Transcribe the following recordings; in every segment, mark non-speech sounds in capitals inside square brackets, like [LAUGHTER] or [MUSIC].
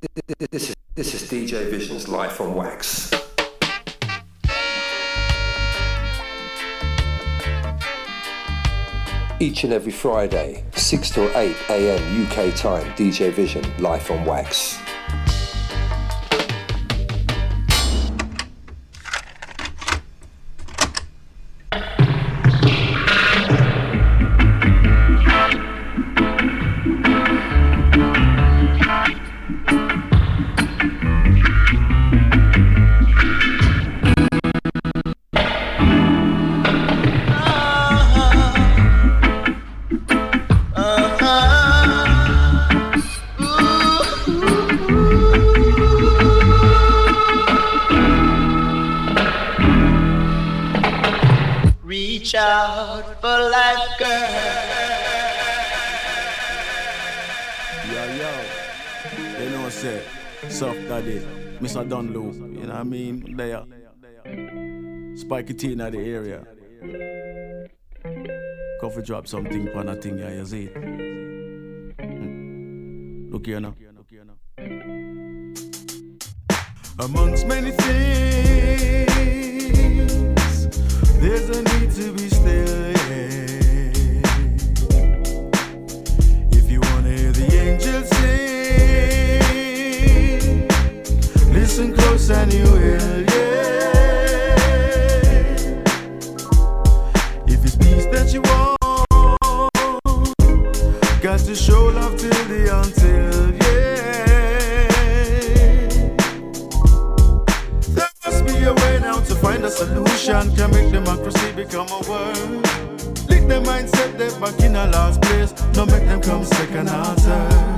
This is, this is DJ Vision's Life on Wax. Each and every Friday, 6 to 8 am UK time, DJ Vision, Life on Wax. Mr. Dunlop, you know what I mean? There. Spikey Tee in the area. Coffee drop something on a thing, yeah, you see it. Hmm. Look here now. Amongst many things, there's a need to be still. If Listen close and you will, yeah. If it's peace that you want, got to show love till the until, yeah. There must be a way now to find a solution, can make democracy become a word. Lick their mindset, they're back in a last place. Don't make them come second third.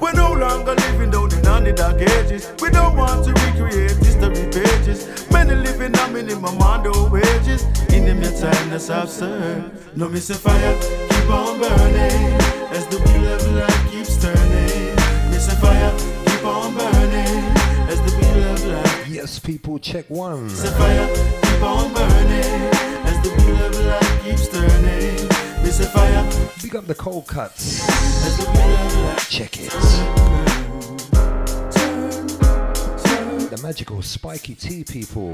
We're no longer living down in the dark ages. We don't want to recreate history pages. Many living on minimum under wages. In the meantime, that's absurd. No miss a fire, keep on burning. As the wheel of life keeps turning. Miss a fire, keep on burning. As the wheel of life. Yes, people, check one. Miss a fire, keep on burning. As the wheel of life keeps turning. Miss a fire. Big up the cold cuts. Check it. The magical Spikey Tee people.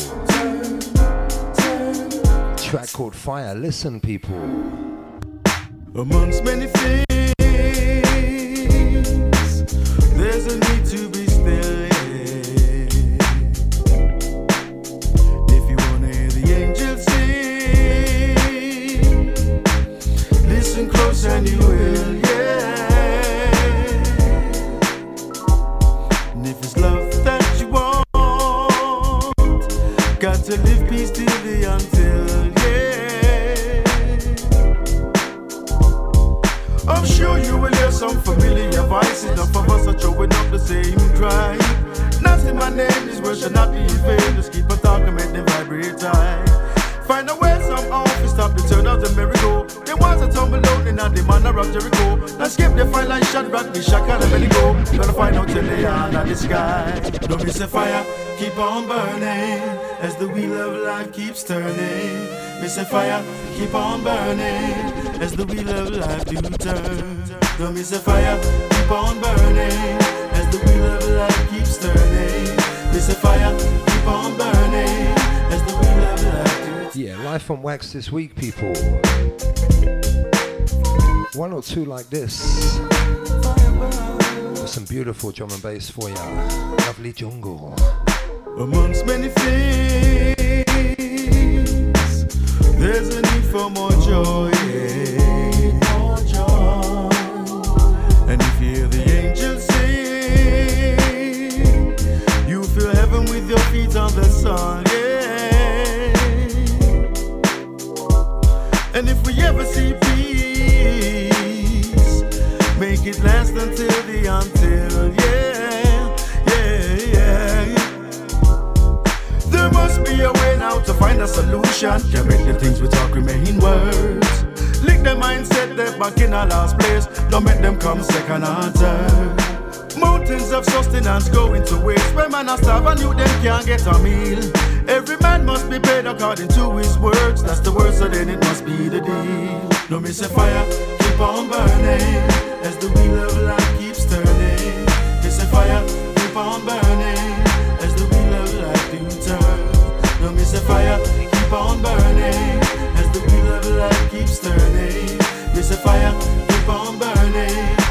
Track called Fire. Listen, people. Amongst many things, there's a need to be still. And you will, yeah. And if it's love that you want, got to live peace till the until, yeah. I'm sure you will hear some familiar voices. Enough of us are throwing up the same cry. Nancy, my name is should not be in vain. Just keep on talking, make them vibrate high. Find a way somehow to stop the turn of the merry-go. They want to tumble down in the manner of Jericho. Now skip the fire like shot, rock, me shock, and let go. Gotta find out till they are in the sky. Don't miss a fire, keep on burning as the wheel of life keeps turning. Miss a fire, keep on burning as the wheel of life do turn. Don't miss a fire, keep on burning as the wheel of life keeps turning. Miss a fire, keep on burning Yeah, life on wax this week, people. One or two like this. With some beautiful drum and bass for ya. Lovely jungle. Amongst many things, there's a need for more joy. More joy. And if you hear the angels sing, you feel heaven with your feet on the sun. Yeah. And if we ever see peace, make it last until the until. Yeah, yeah, yeah. There must be a way now to find a solution. Can't make the things we talk remain words. Lick the mindset they back in our last place. Don't make them come second or third. Mountains of sustenance going to waste. When man starve starving, you them can't get a meal. Every man must be paid according to his works. That's the word, so then it must be the deal. No miss a fire, keep on burning as the wheel of life keeps turning. Miss a fire, keep on burning as the wheel of life do turn. No miss a fire, keep on burning as the wheel of life keeps turning. Miss a fire, keep on burning.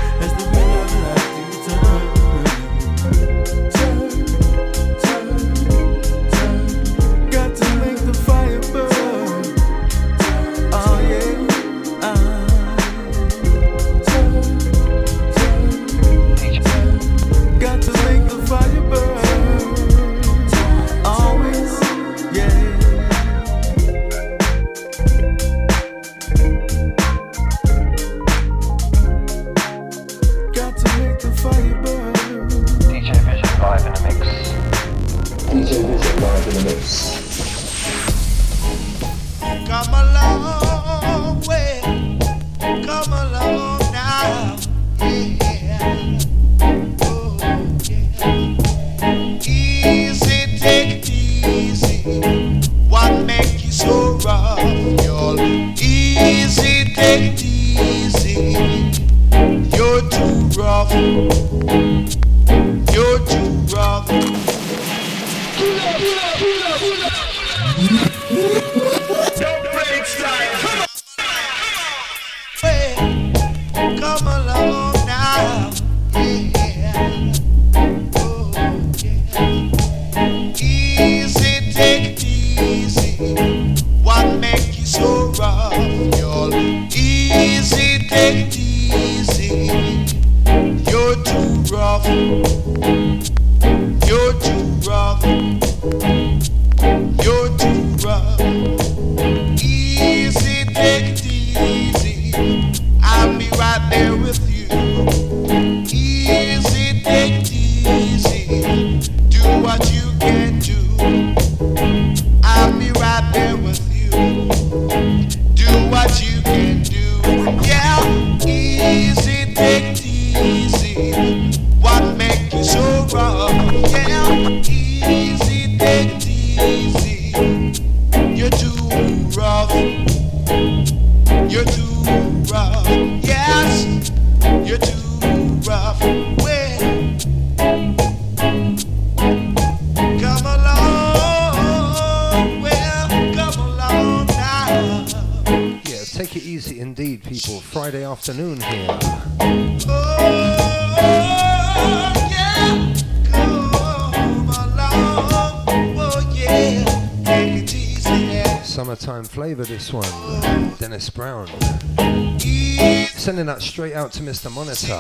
Straight out to Mr. Monitor.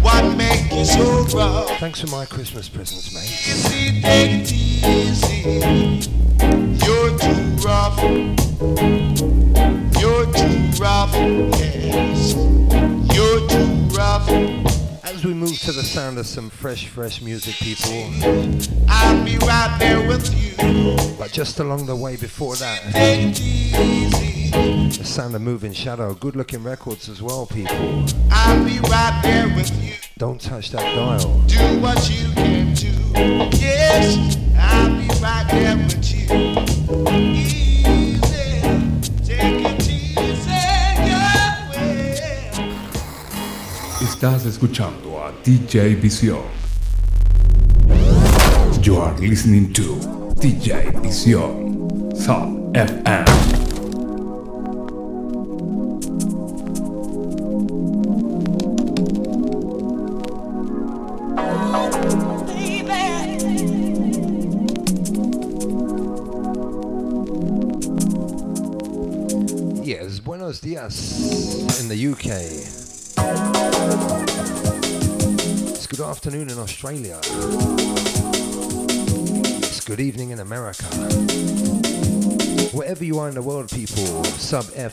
What make you so rough? Thanks for my Christmas presents, mate. See, take it easy. You're too rough. You're too rough. Yes. You're too rough. As we move to the sound of some fresh, fresh music, people. I'll be right there with you. But just along the way before that, Take it easy. The sound of Moving Shadow. Good looking records as well, people. I'll be right there with you. Don't touch that dial. Do what you can do. Yes, I'll be right there with you. Easy. Take it easy. Your way. Estás escuchando a DJ Visión. You are listening to DJ Visión. Sub FM.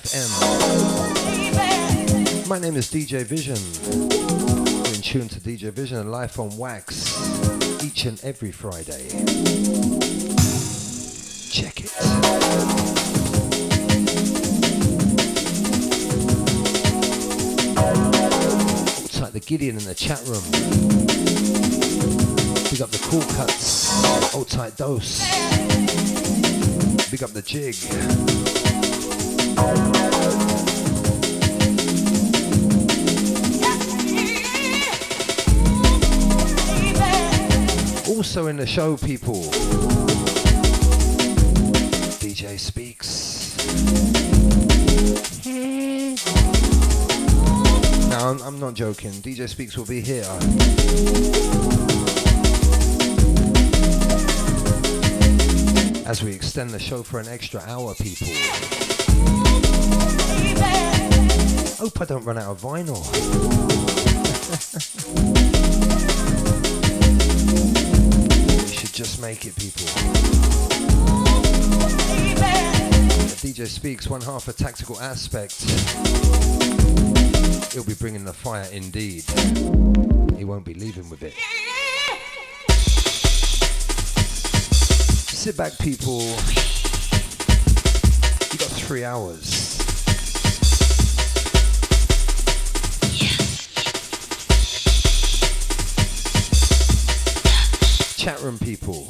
FM. My name is DJ Vision. You're in tune to DJ Vision and Life on Wax each and every Friday. Check it. Like the Gideon in the chat room. Big up the cool cuts. Old tight dose. Big up the jig. Also in the show, people. DJ Speaks. No, I'm, I'm not joking. DJ Speaks will be here. As we extend the show for an extra hour, people. Hope I don't run out of vinyl. [LAUGHS] we should just make it, people. DJ Speaks, one half a tactical aspect. He'll be bringing the fire indeed. He won't be leaving with it. Sit back, people. You got three hours. Chat room people.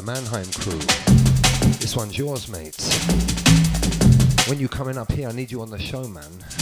The Mannheim crew. This one's yours, mate. When you coming up here, I need you on the show, man.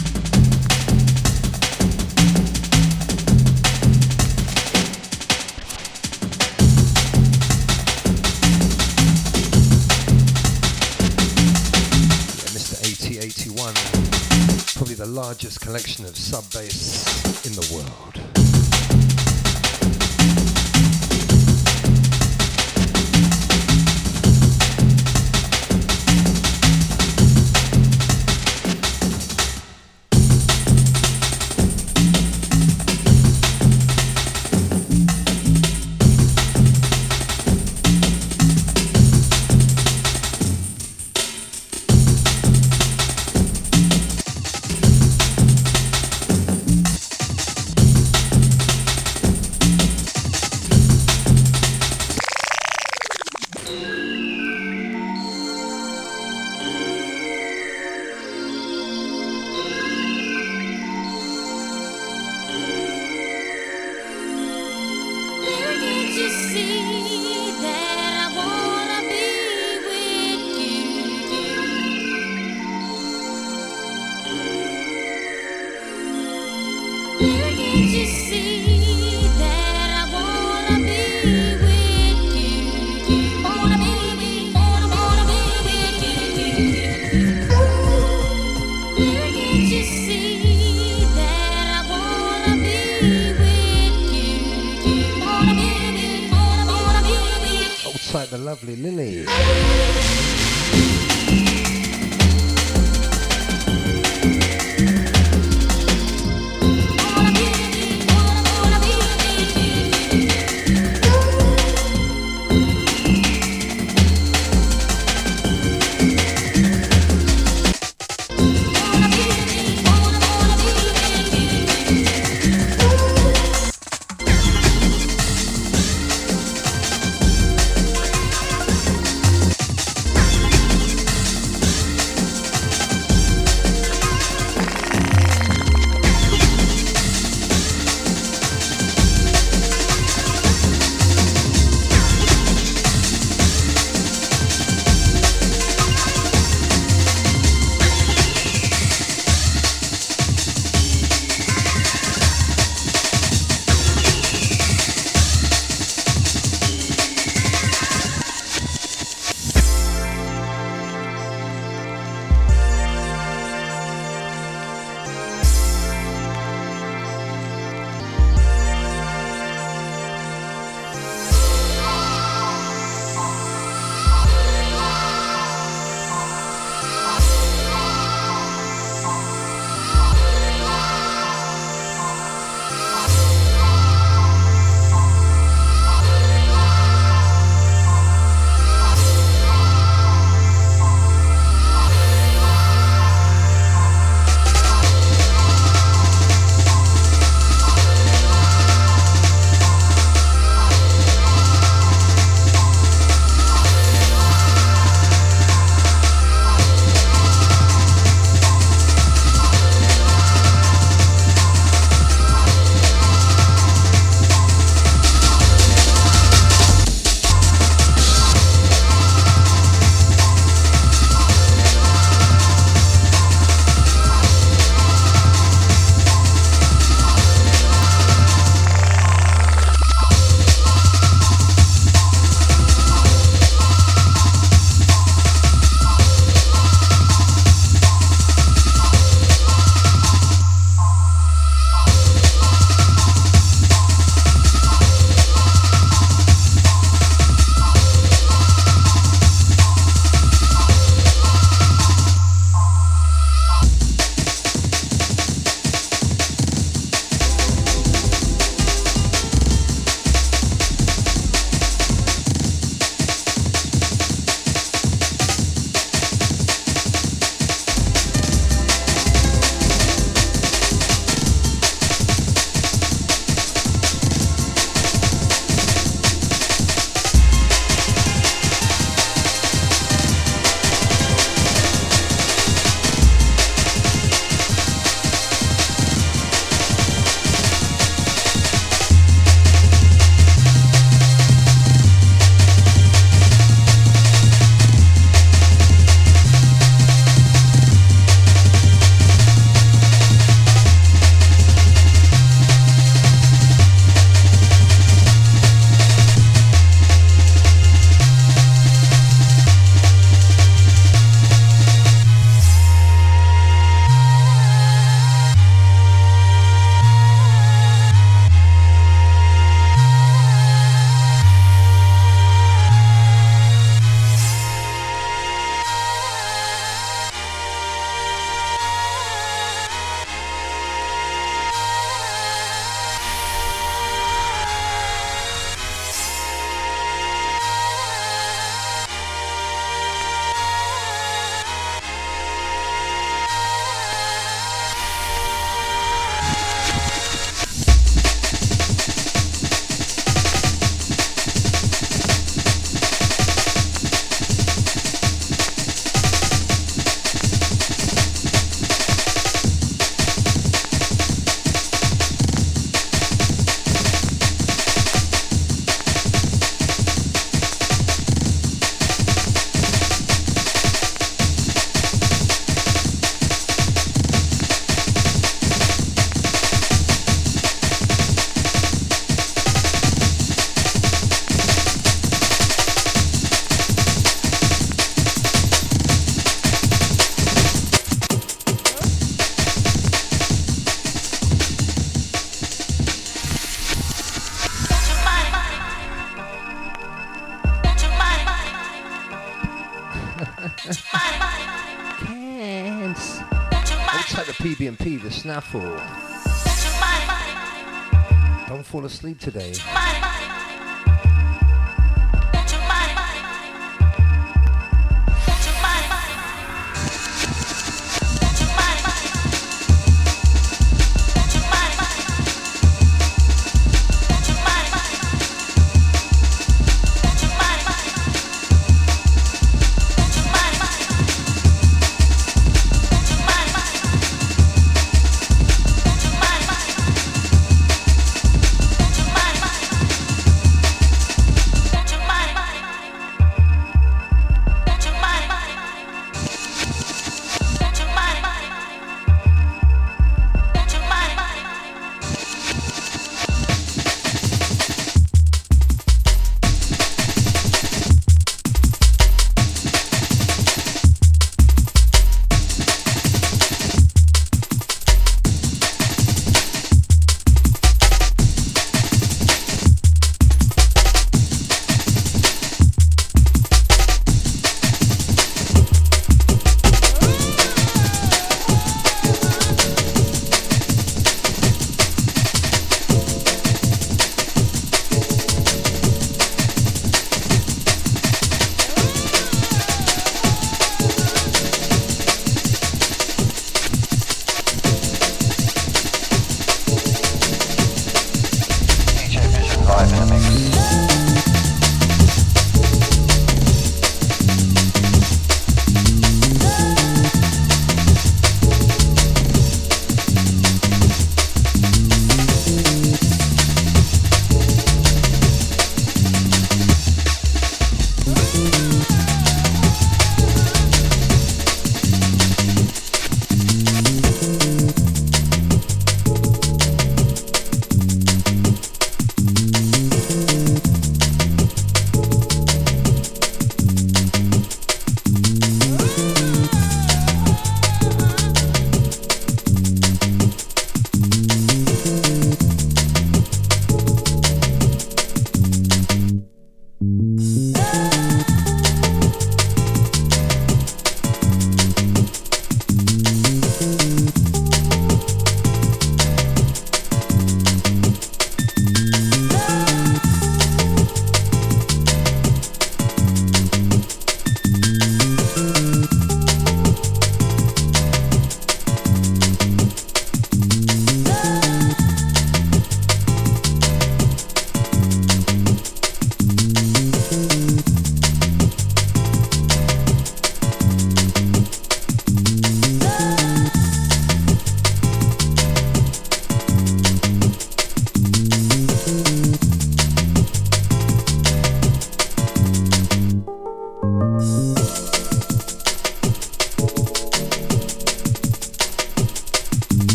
Asleep today.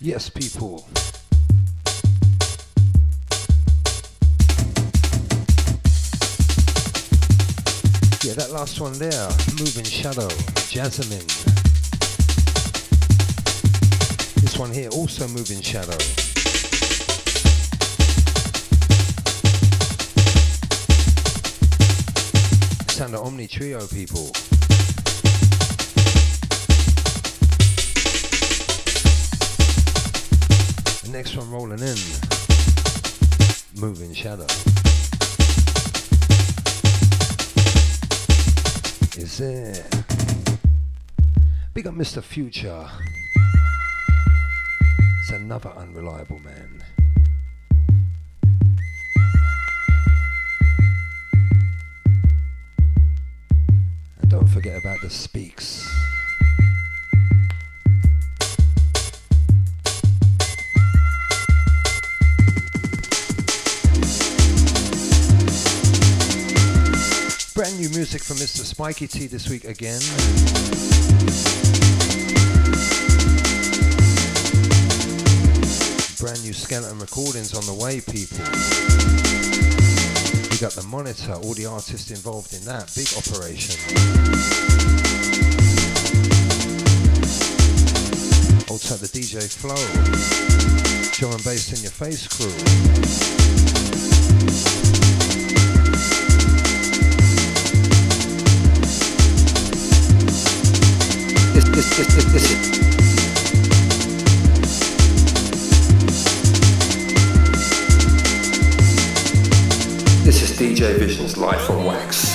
Jungle. Yeah, that last one there, Moving Shadow, Jasmine. This one here, also Moving Shadow. Sound Omni Trio people. Next one rolling in, Moving Shadow. Is it? Big up Mr. Future. It's another unreliable man. And don't forget about the speaks. Music from Mr. Spikey Tee this week again. Brand new skeleton recordings on the way, people. We got the monitor, all the artists involved in that big operation. Also the DJ Flow, drum and bass in your face crew. This, is DJ Vision's Live from Wax.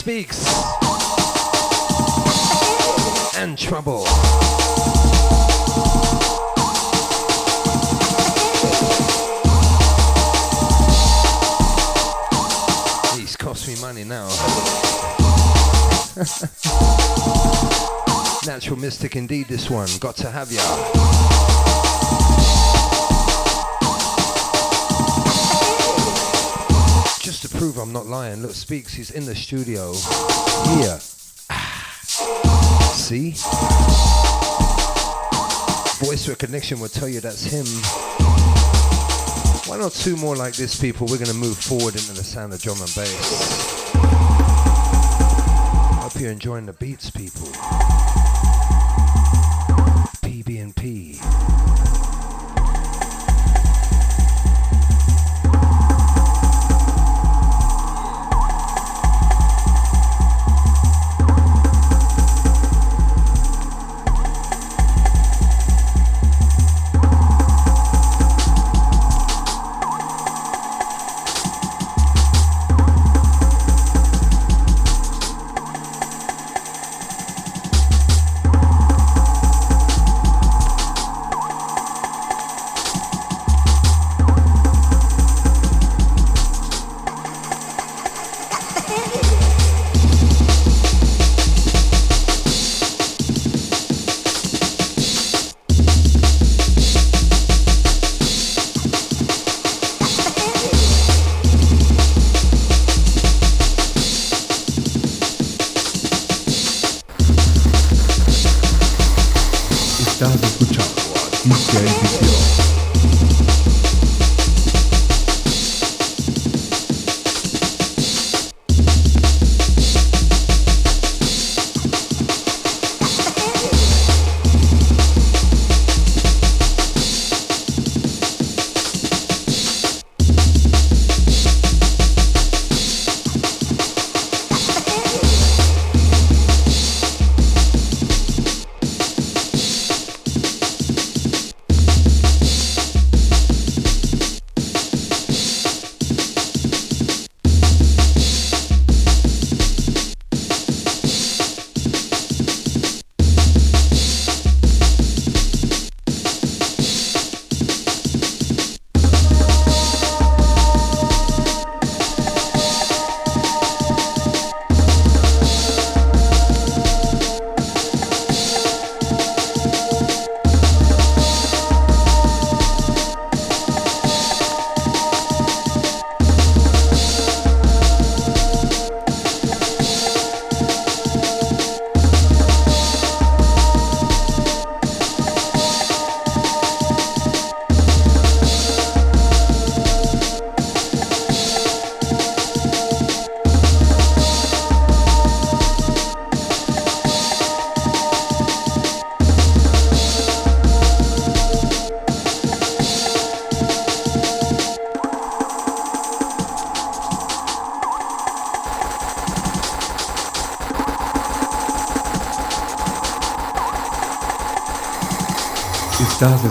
Speaks. And Trouble. These cost me money now. [LAUGHS] Natural Mystic indeed, this one. Got to have ya. Prove I'm not lying, look, Speaks, he's in the studio. Here. [SIGHS] See? Voice recognition will tell you that's him. Why not two more like this, people? We're going to move forward into the sound of drum and bass. Hope you're enjoying the beats, people.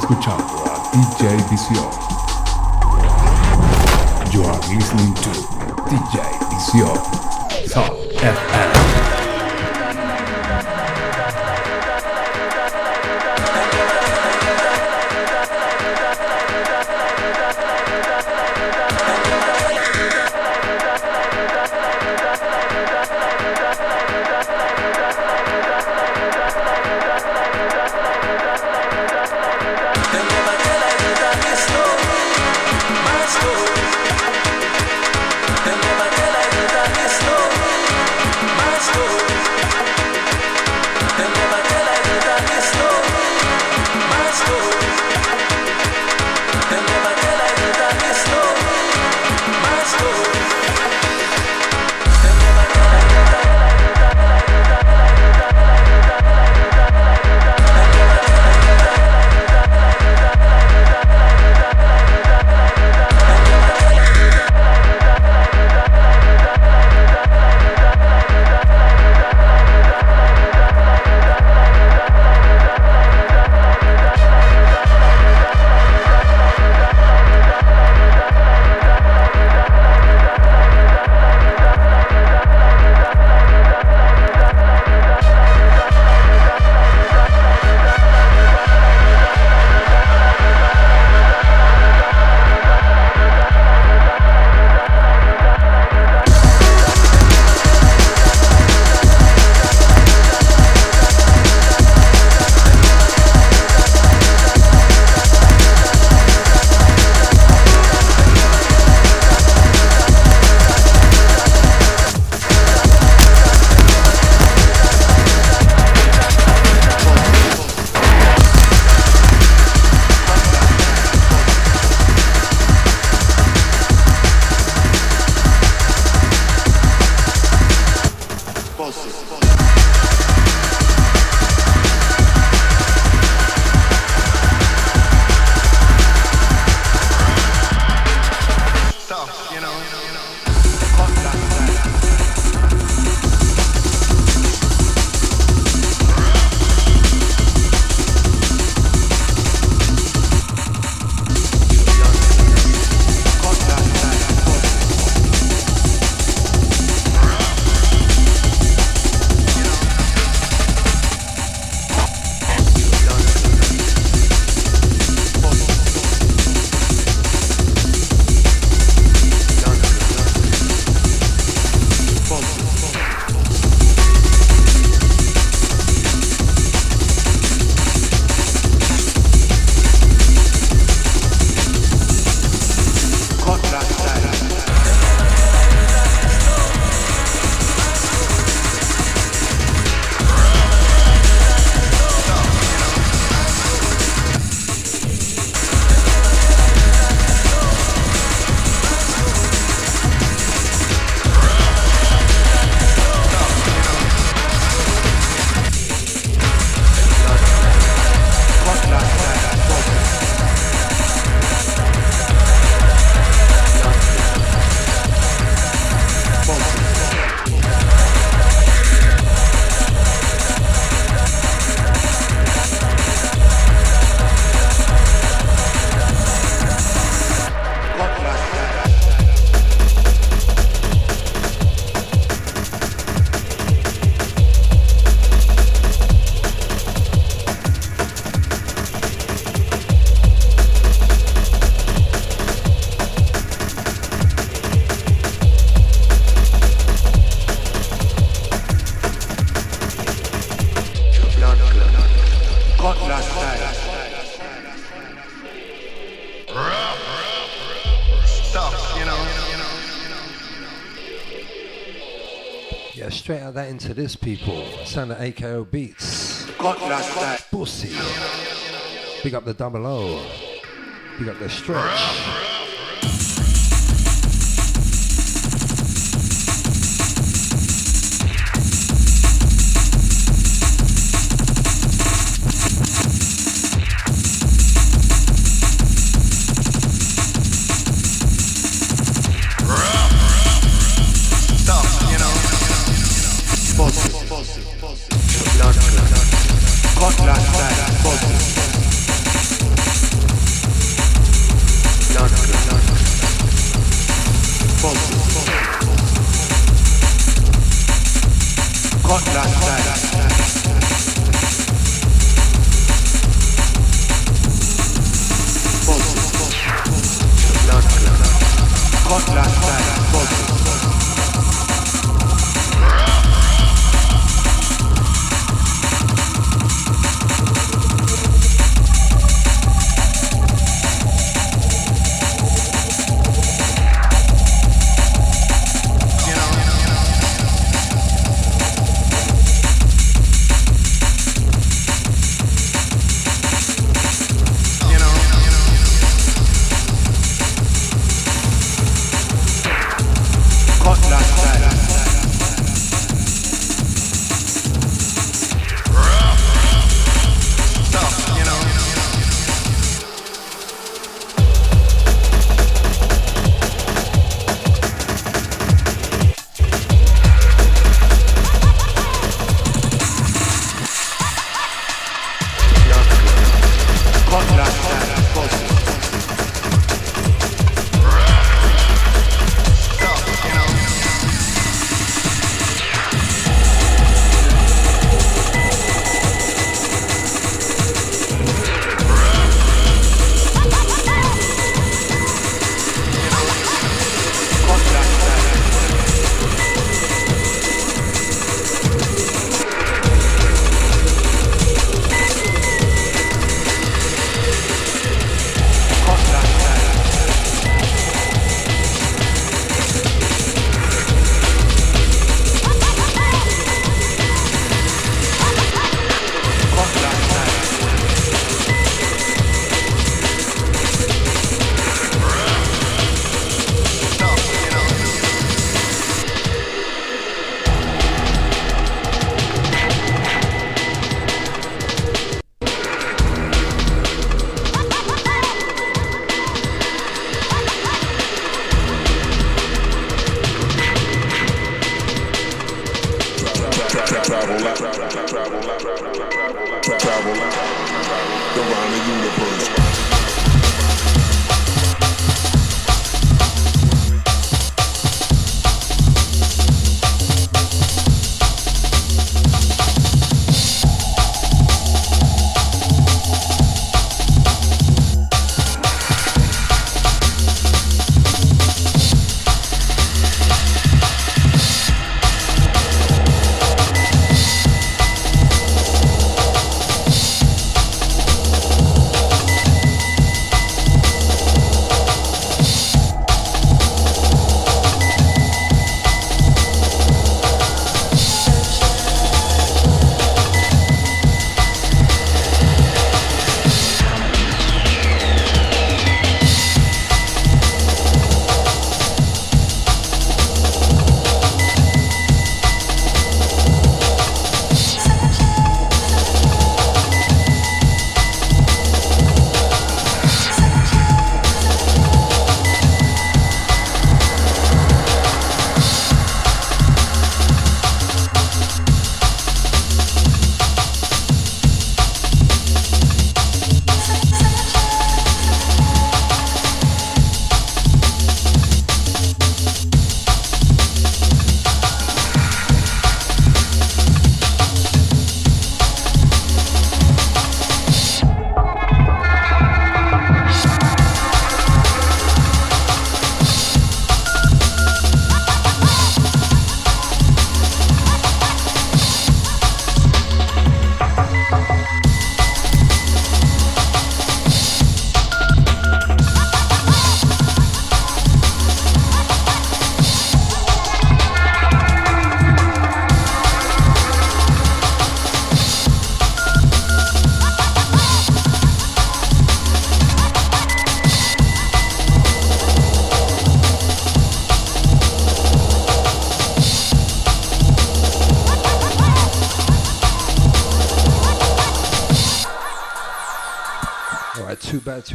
Escuchando a DJ Visión. You are listening to DJ Visión. into this, people. Sound of AKO Beats. That. Pussy. Big up the double O. Big up the stretch.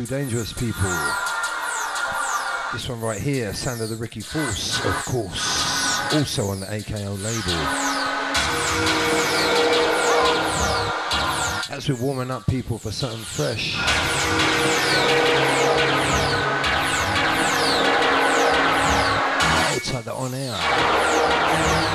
Too Dangerous people. This one right here, Sound of the Ricky Force, of course. Also on the AKO label. As we're warming up people for something fresh. Outside the on air.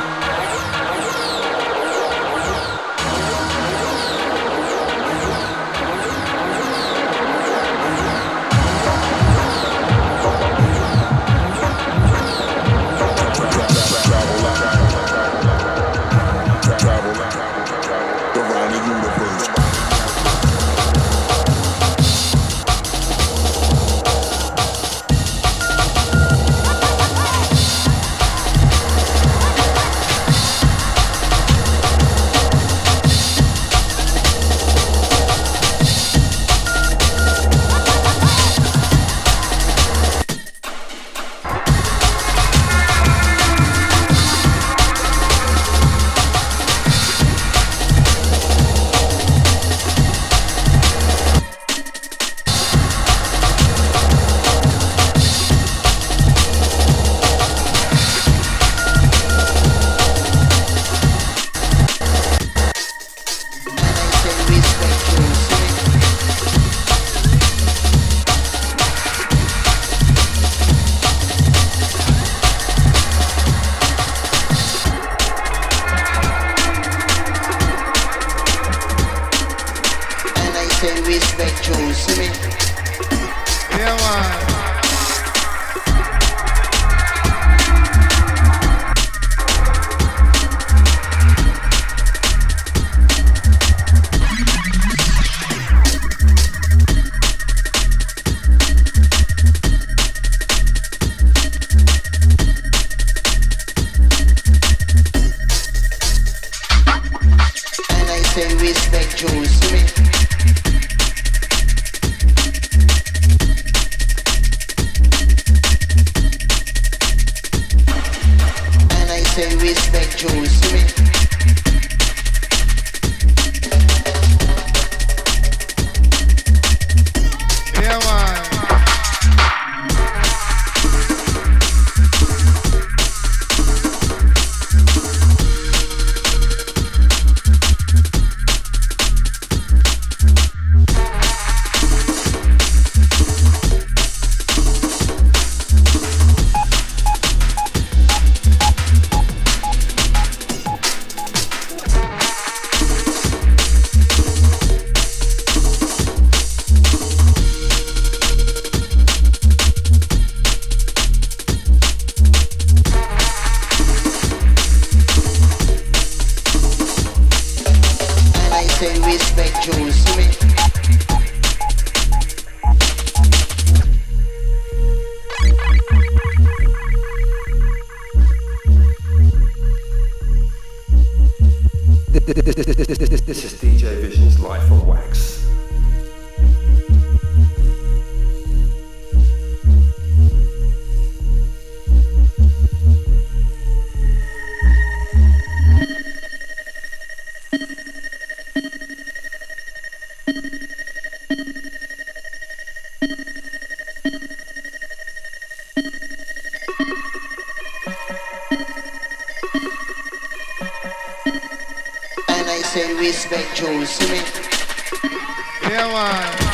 Say respect you, see me? Yeah, man.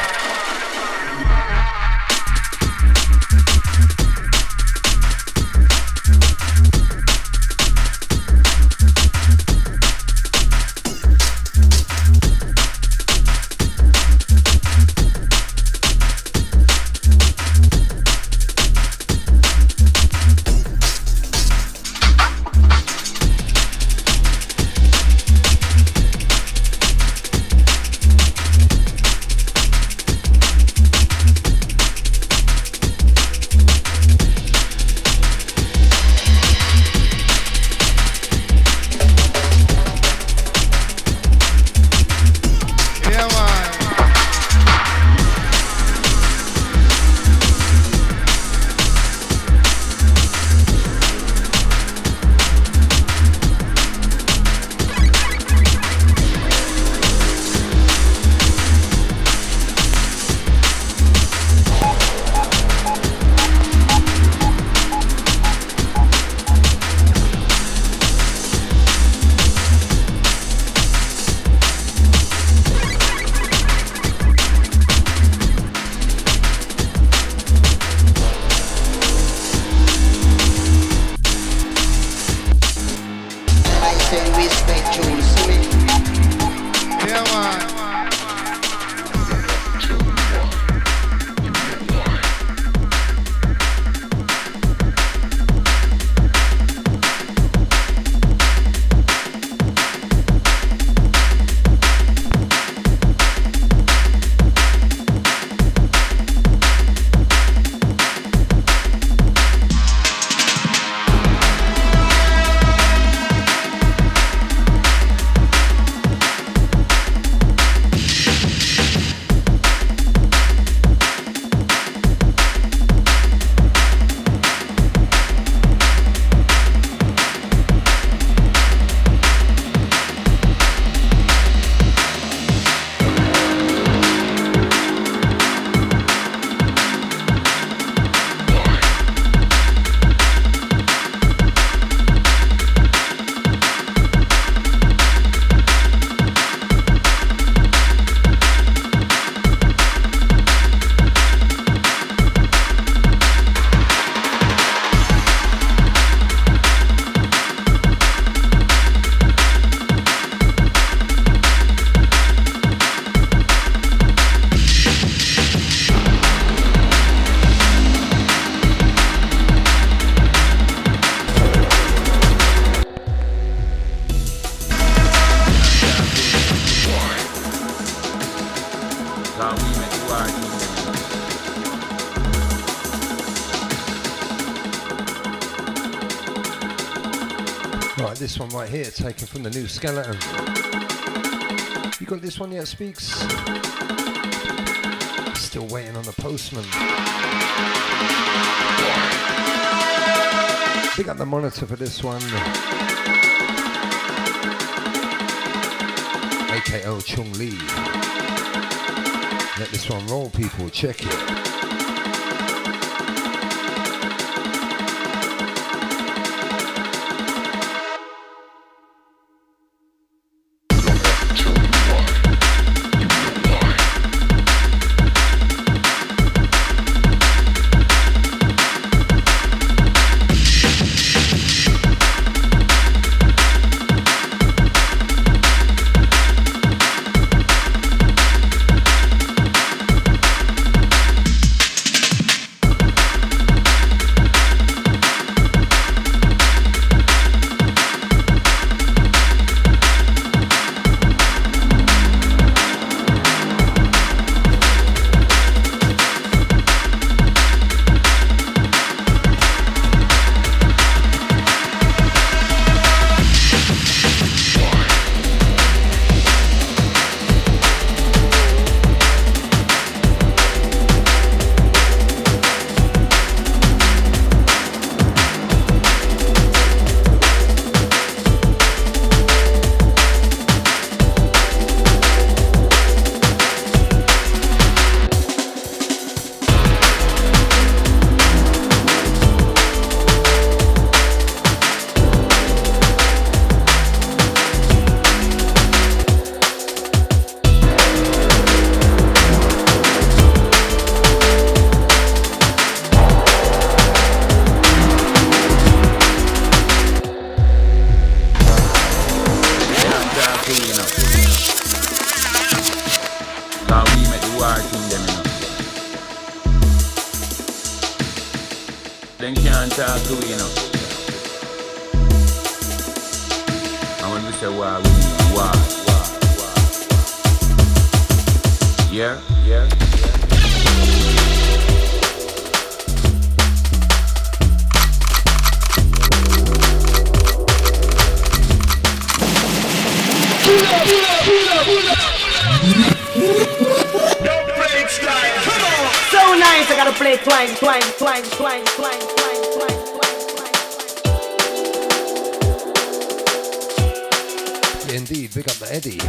From the new skeleton. You got this one yet, Speaks? Still waiting on the postman. Big up the monitor for this one. AKO Chung Lee. Let this one roll, people. Check it. So nice. I gotta play indeed, big up the Eddie.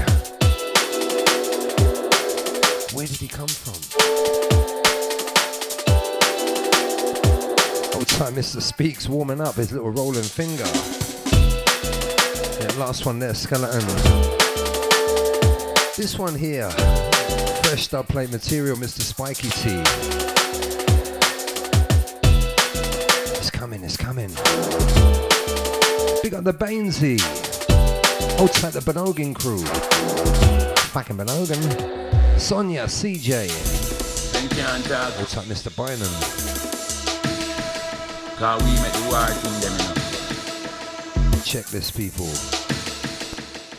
Where did he come from? Old time Mr. Speaks warming up his little rolling finger. Yeah, last one there, skeleton. This one here, fresh dub plate material, Mr. Spikey Tee. It's coming, it's coming. Big up the Bainesy. Hold tight the Benogin crew. Fucking Benogan. Sonia, CJ. Hold tight Mr. Bynum. Cause we make the war thing them, know. Check this, people.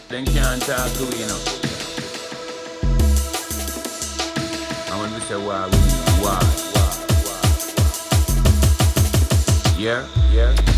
Them can't talk to you know. say why, we why, why, why, why. Yeah, yeah.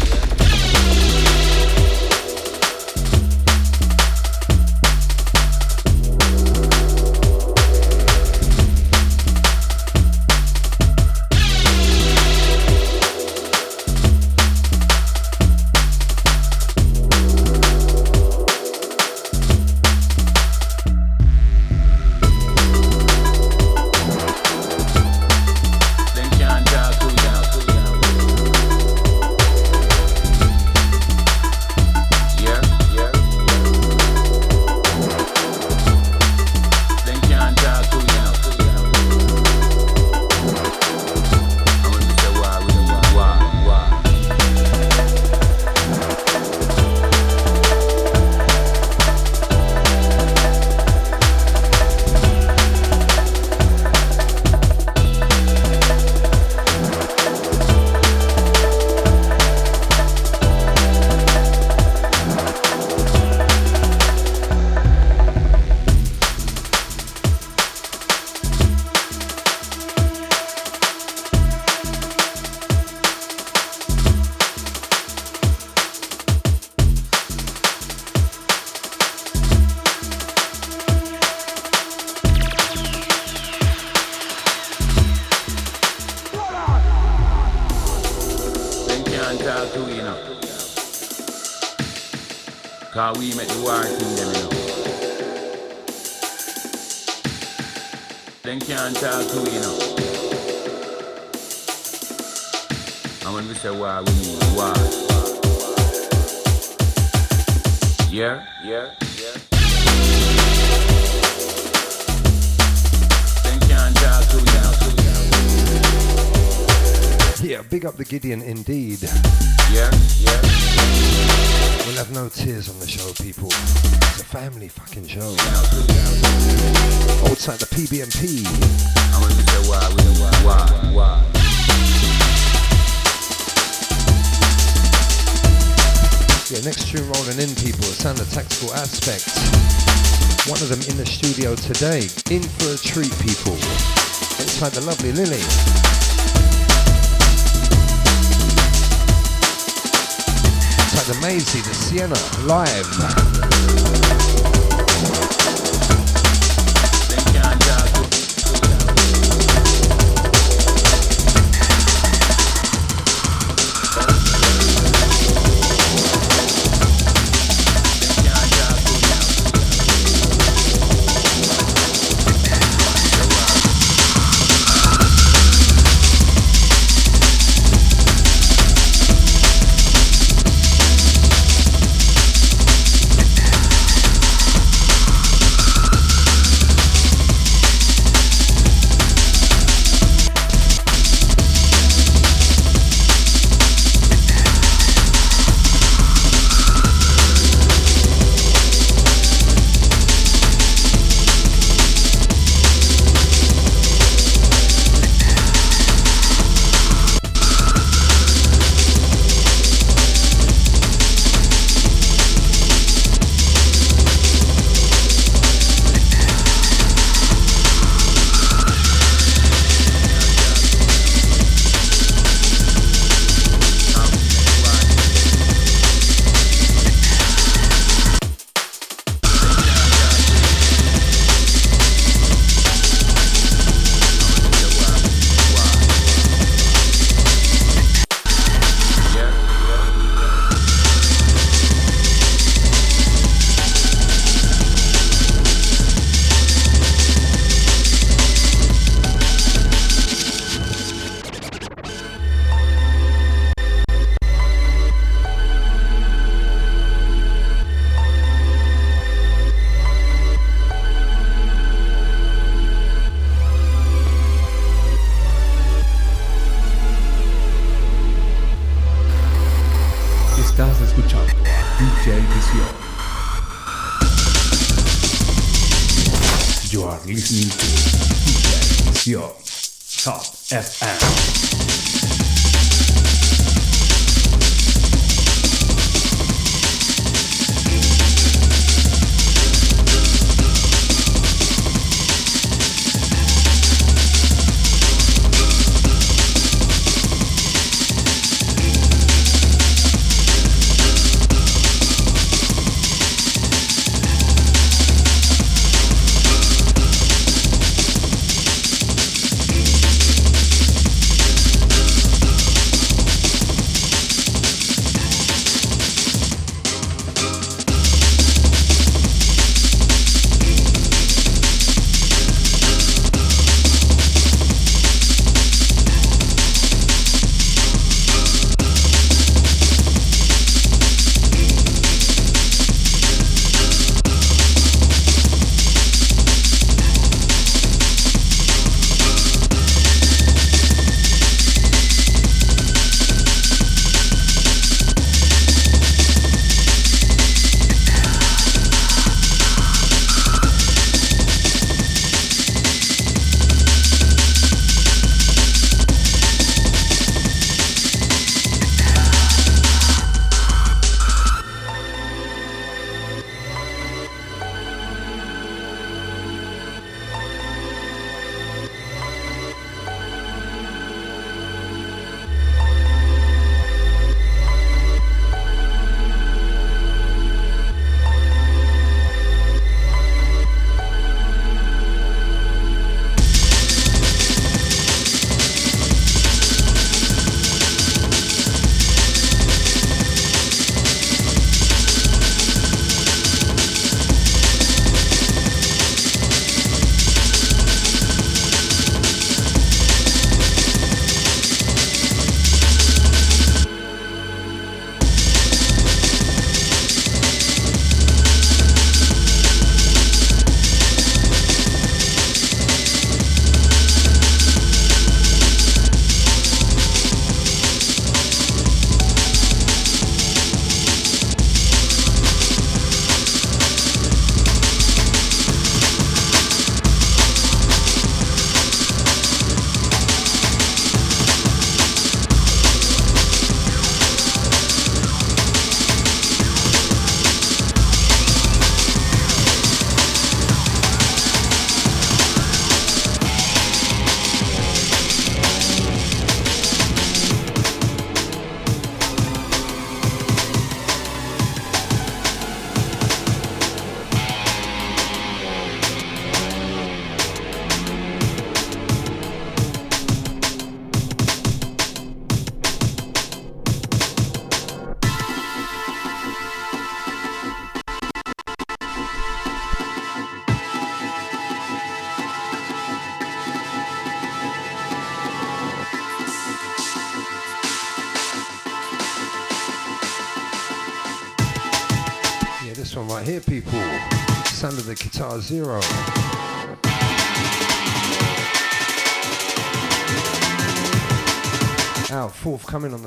family fucking show. Old the PBMP. Yeah, next tune rolling in, people. It's under tactical aspect. One of them in the studio today. In for a treat, people. Outside the lovely Lily. the Maisie, the Sienna, live.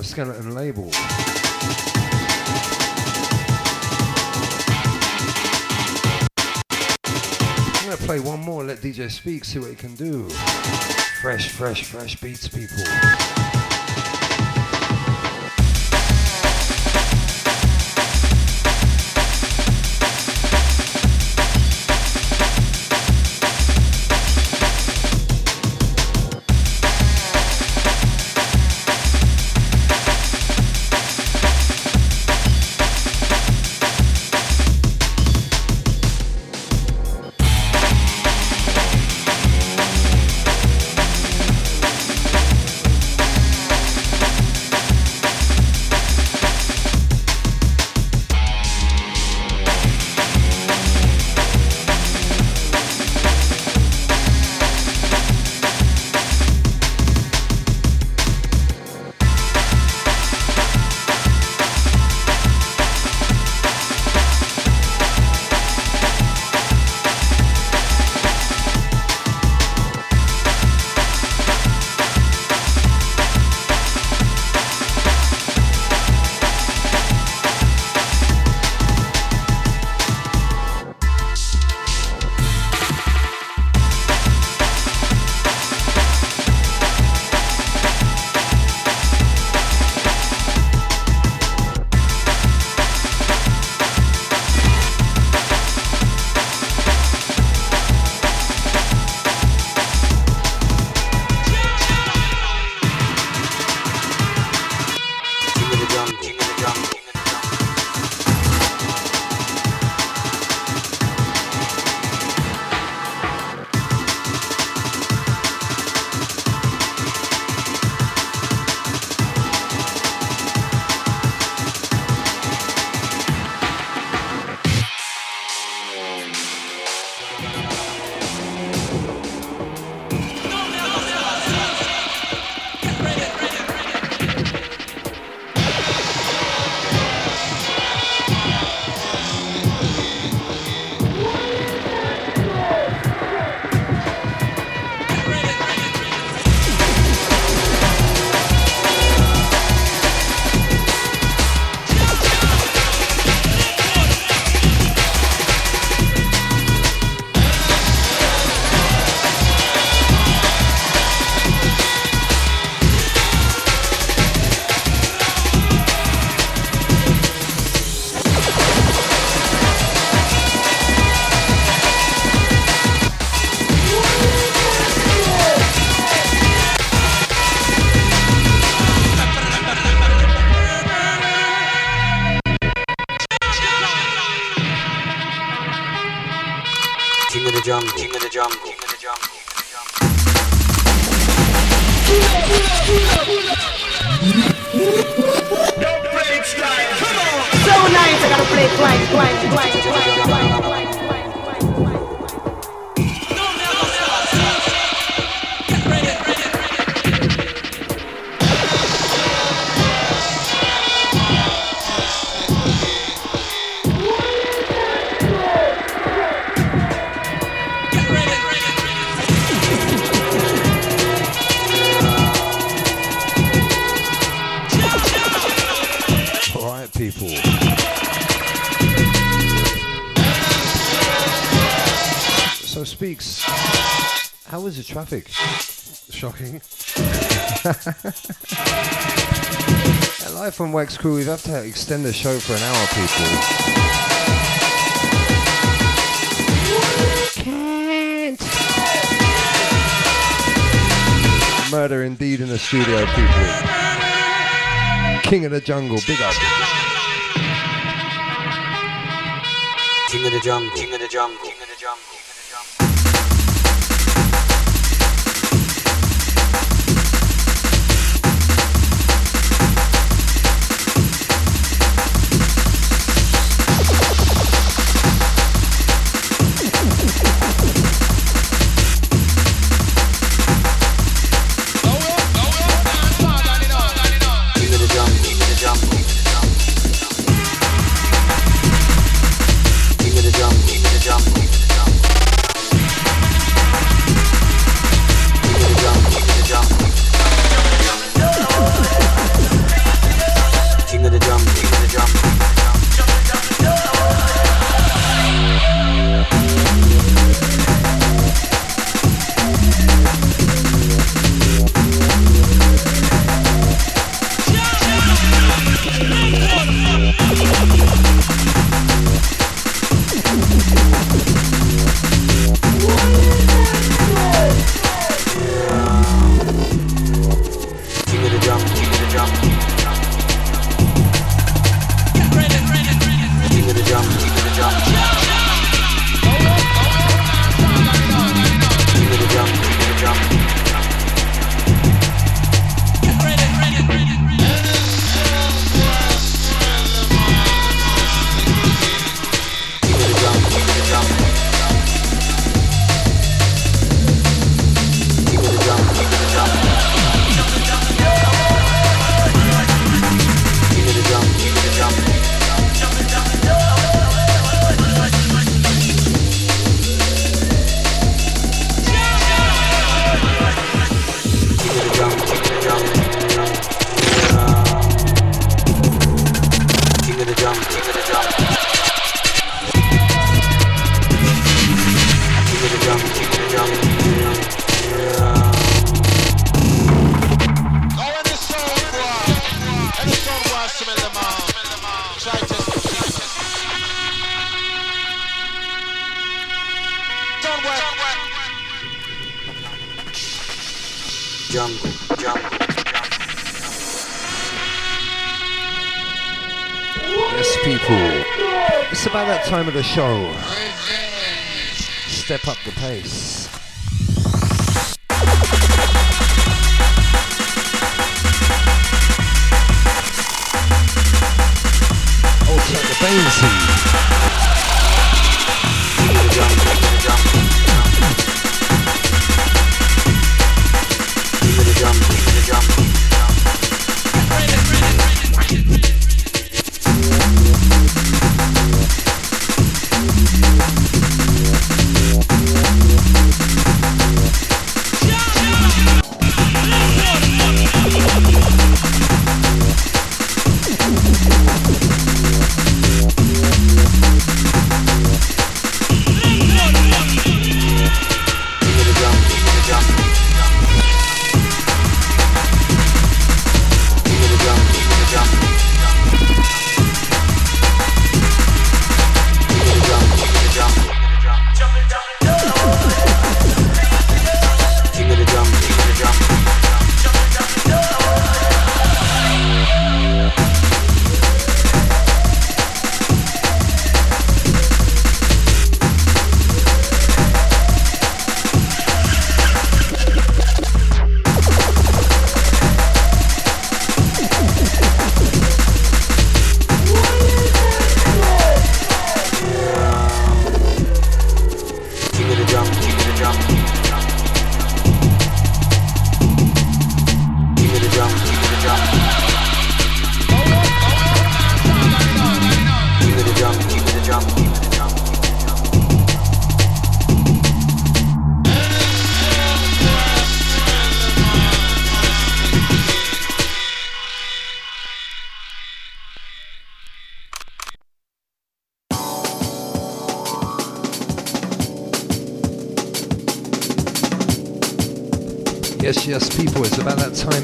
The Skeleton label. I'm gonna play one more, let DJ speak, see what he can do. Fresh, fresh, fresh beats, people. Traffic? Shocking. [LAUGHS] Live from Wax Crew, we've had to extend the show for an hour, people. Can't. Murder indeed in the studio, people. King of the jungle, big up. King of the jungle. King of the jungle.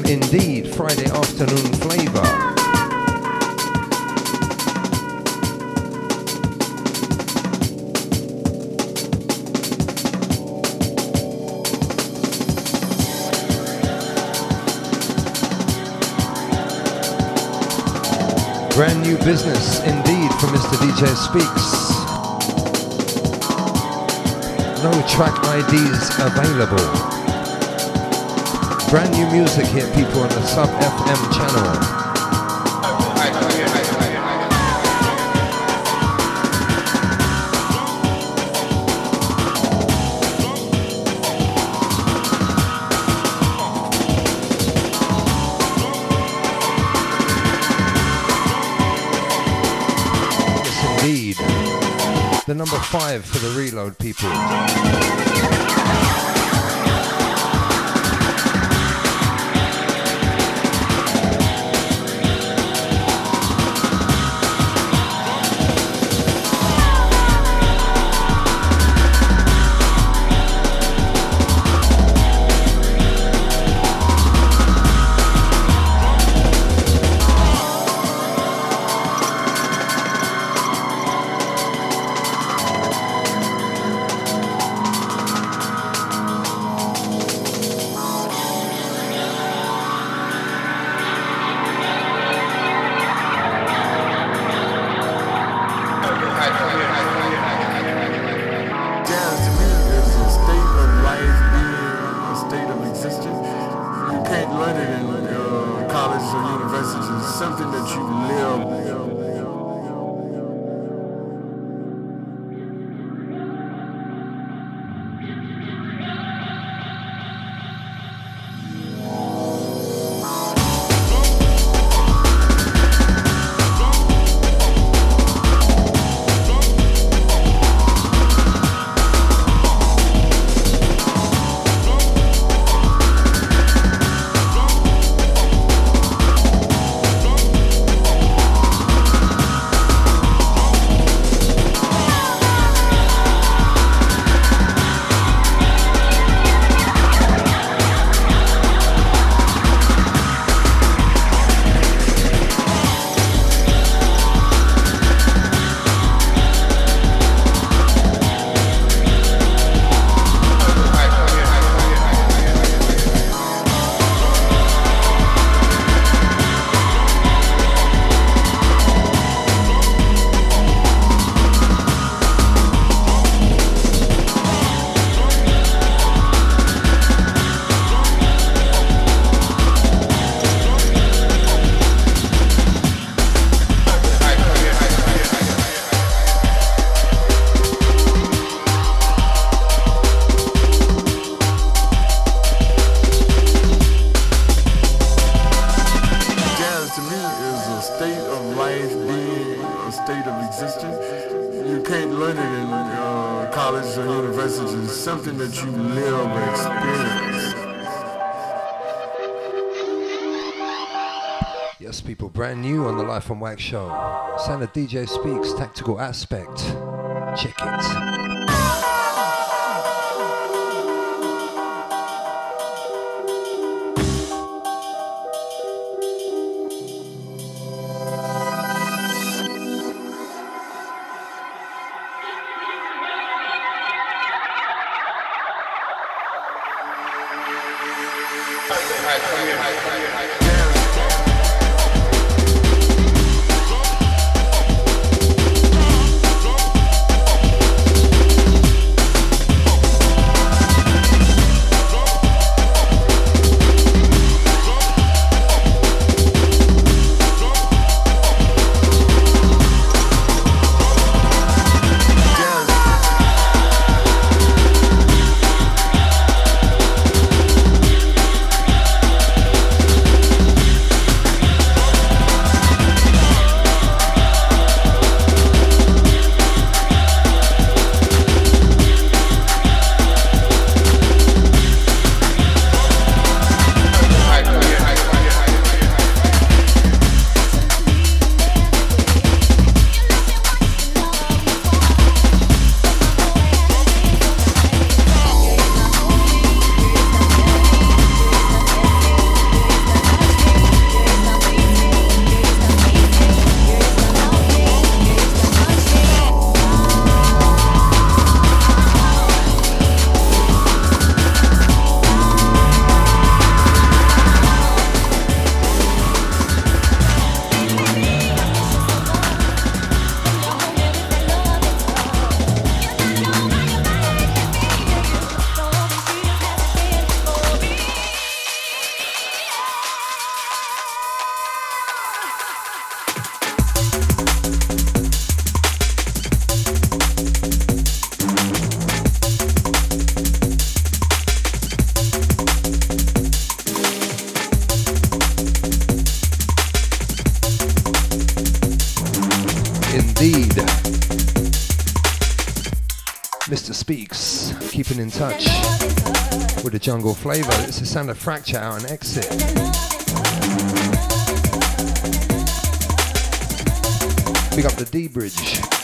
Indeed. Friday afternoon flavor. Brand new business indeed from Mr. DJ Speaks. No track IDs available. Brand new music here, people, on the Sub FM channel. The number five for the reload, people. Wax show. Of DJ Speaks, Tactical Aspect. Check it. Speaks, keeping in touch with the jungle flavor. It's the sound of Fracture out and exit. Big up the dBridge.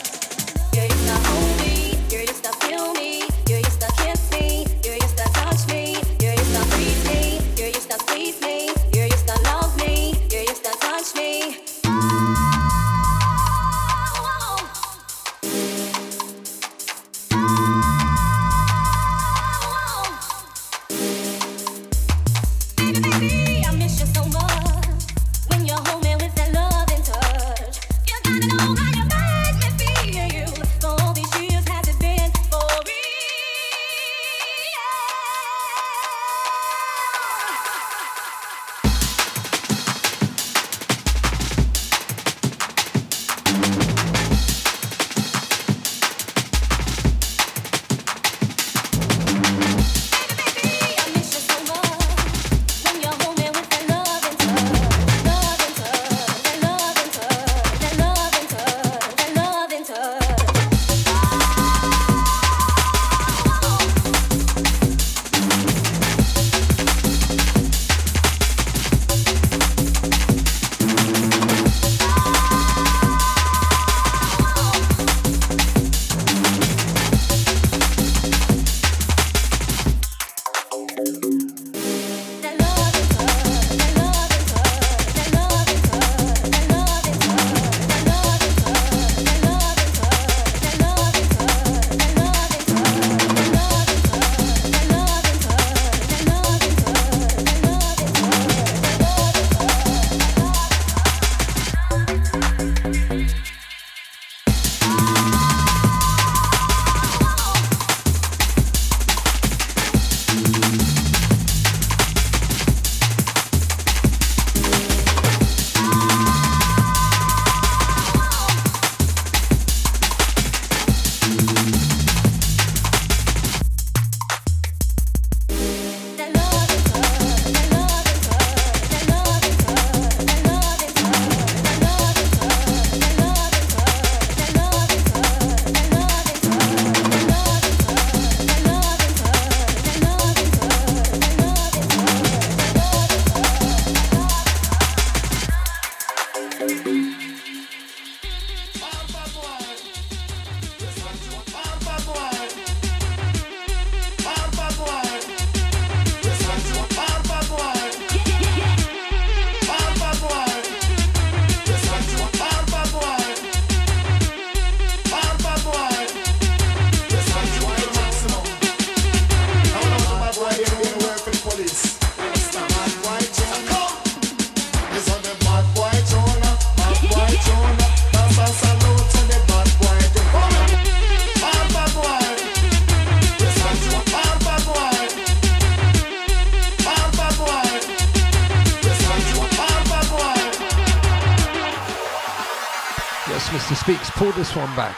Pull this one back.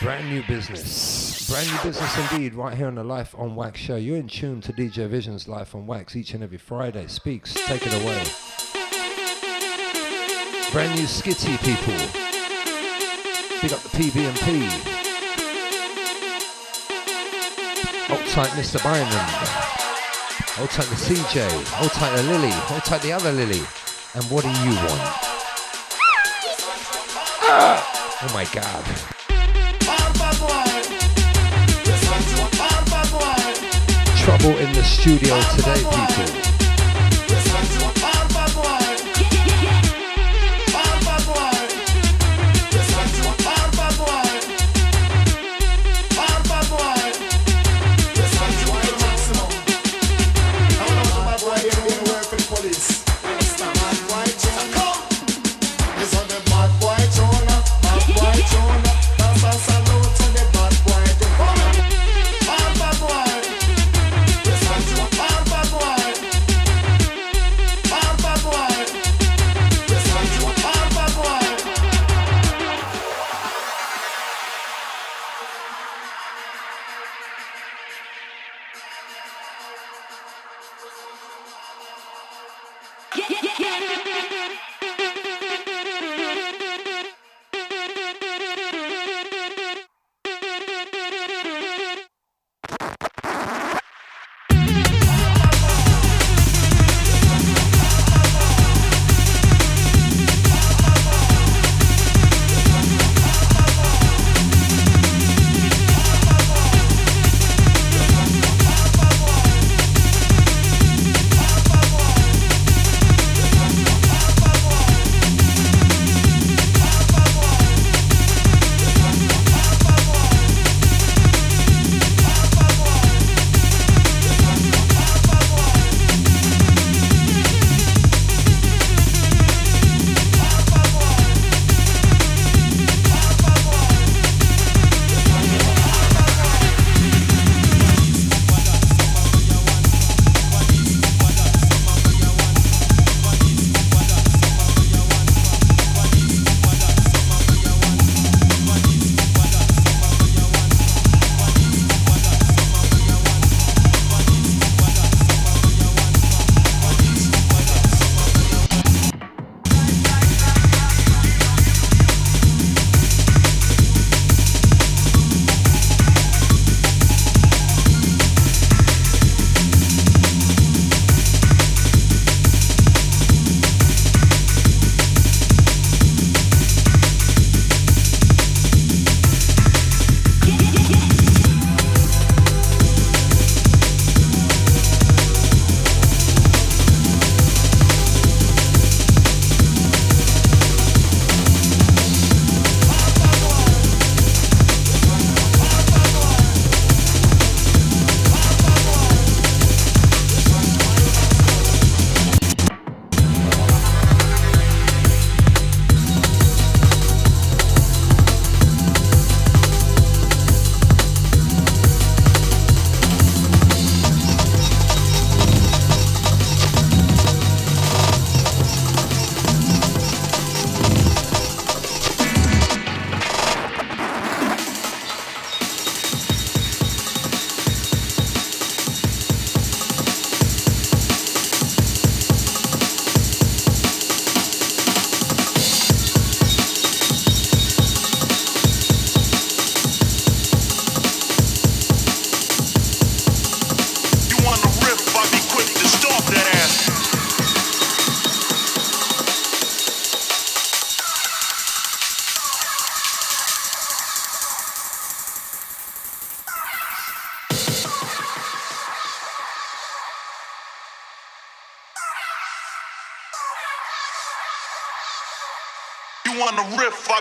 Brand new business. Brand new business indeed, right here on the Life on Wax show. You're in tune to DJ Vision's Life on Wax each and every Friday. Speaks, take it away. Brand new skitty people. Big up the PB&P. Mr. Bynum. Hold tight the CJ. Hold tight the Lily. Hold tight the other Lily. And what do you want? Oh my god. Trouble in the studio today, people.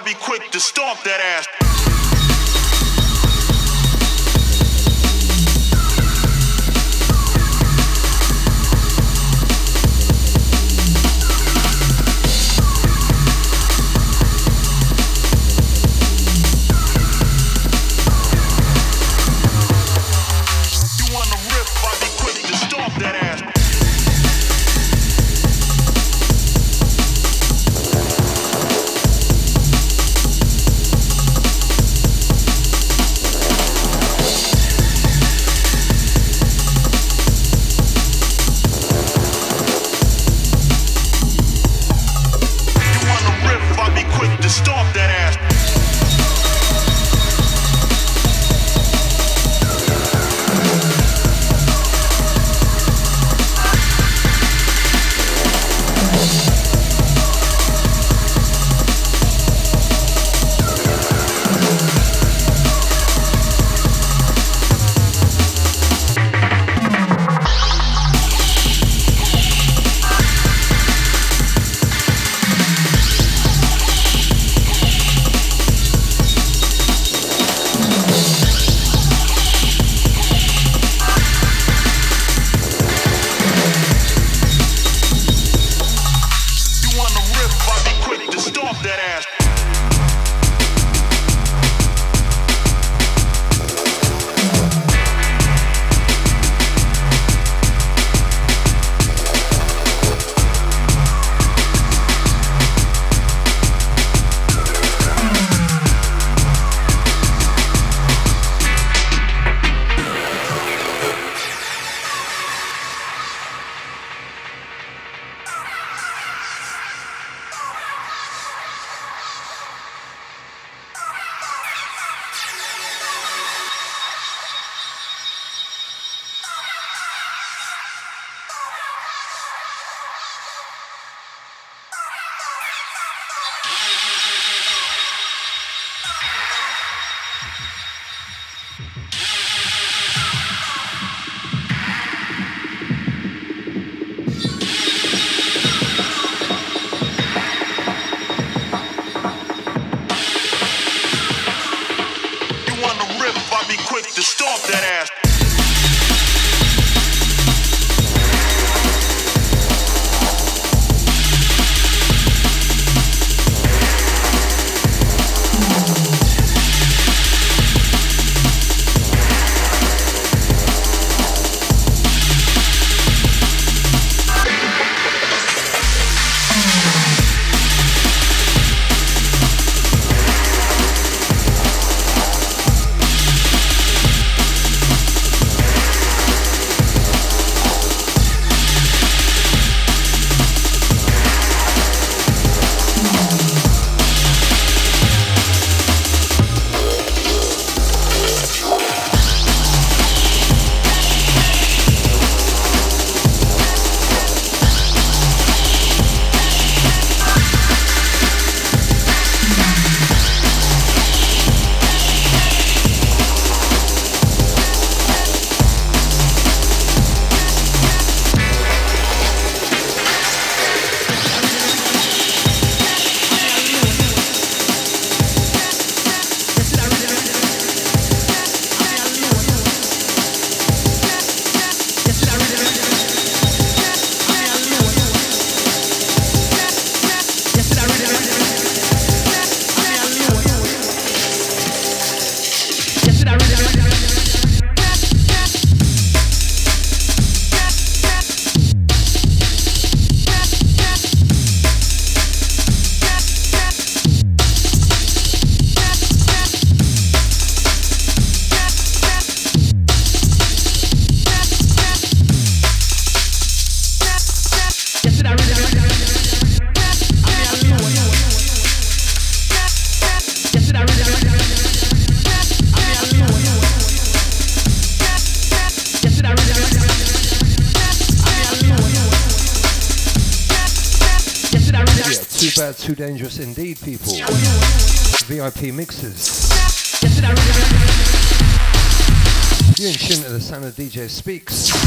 Be quick to stomp that ass. Too dangerous indeed, people. VIP mixes. You're in to the sound of DJ Speaks.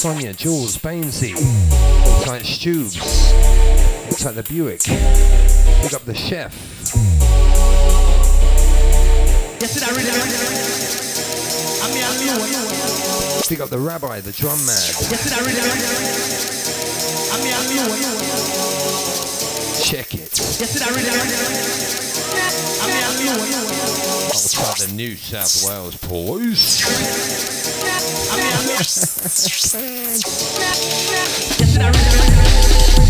Sonia, Jules, Bainsy, hold like Stubes, hold tight the Buick, pick up the chef. Pick up the rabbi, the drum mad. Check it. Hold tight the New South Wales boys. Add that into this. Yeah, brand new indeed, people. So nice, I gotta play twang, twang, twang, twang, twang, twang, twang, Second time around this one, people. Absolute tearing. Sound of the drum cipher. Big up the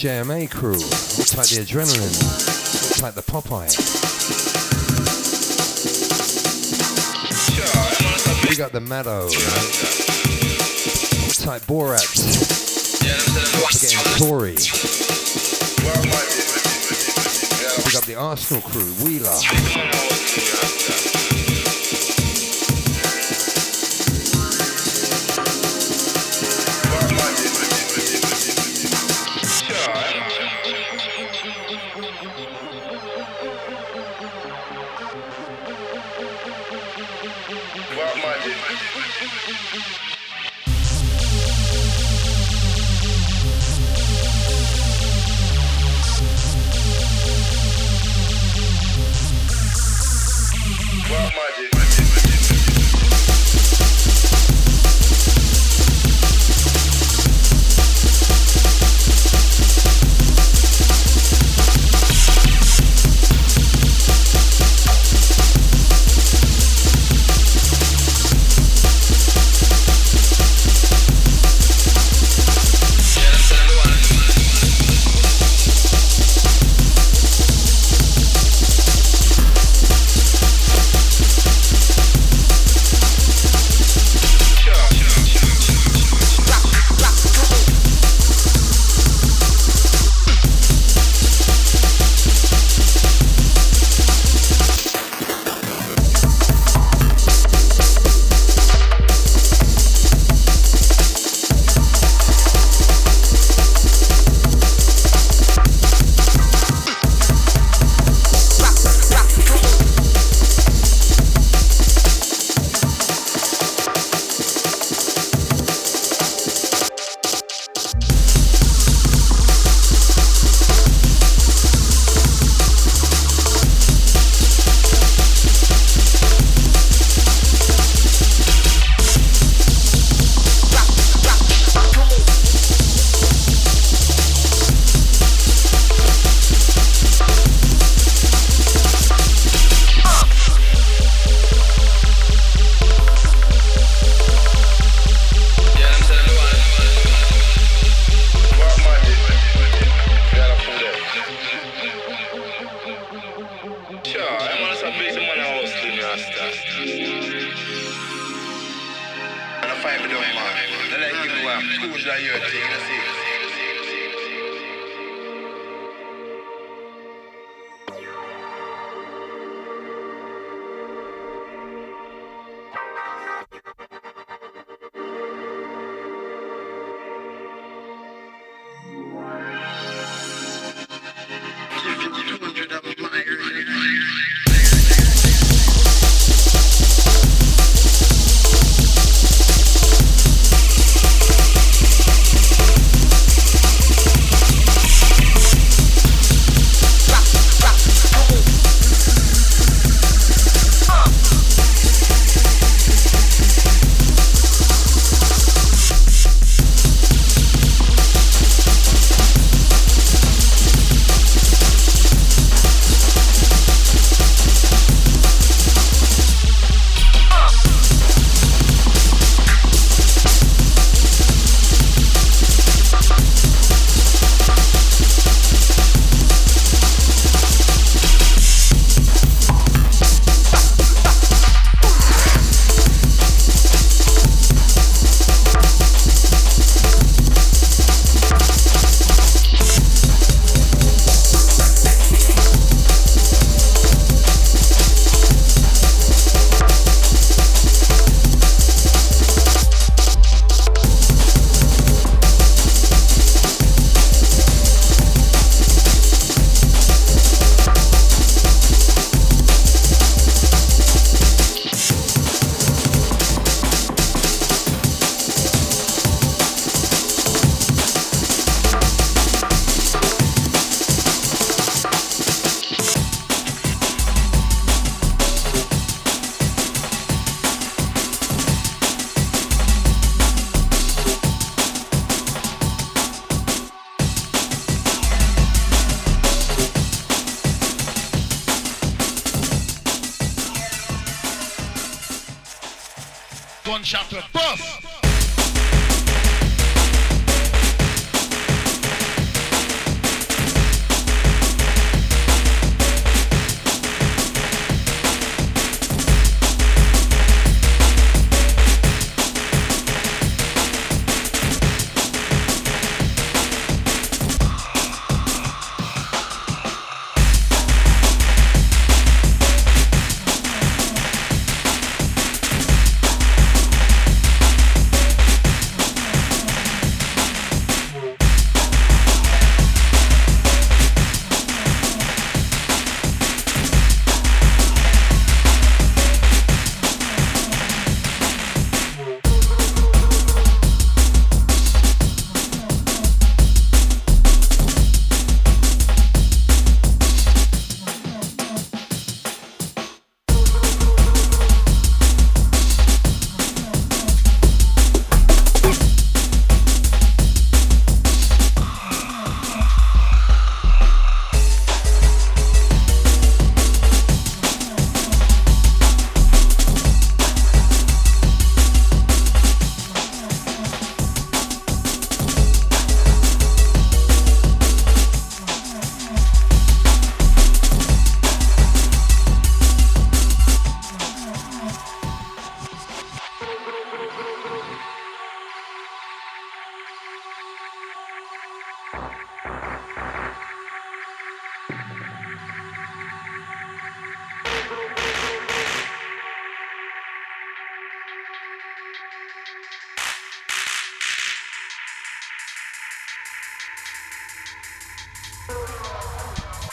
JMA crew. Hold tight the adrenaline. Hold tight the Popeye. Big up the. Hold tight Borat. Not forgetting Tory. Big up the Arsenal crew. Wheeler.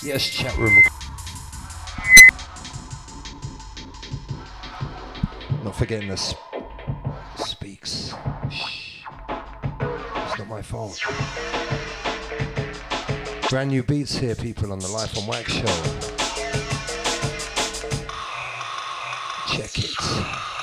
Yes, chat room. Not forgetting this. speaks. Shh. It's not my fault. Brand new beats here, people, on the Life on Wax show. Check it.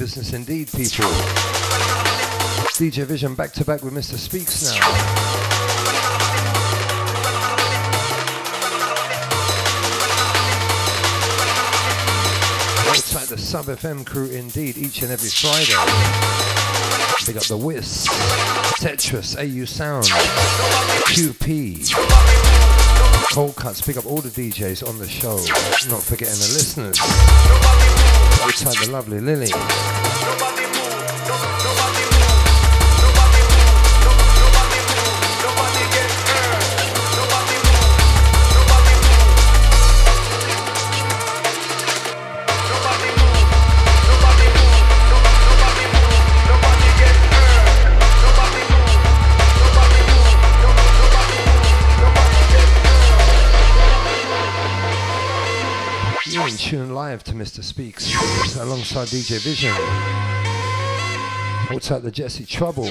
business indeed, people. DJ Vision back to back with Mr. Speaks now. It's like the Sub FM crew indeed, each and every Friday. They got the Wiz, Tetris, AU Sound, QP, Cold Cuts. Pick up all the DJs on the show. Not forgetting the listeners. Outside the lovely Lily. Mr. Speaks alongside DJ Vision. What's up, the Jesse Trouble?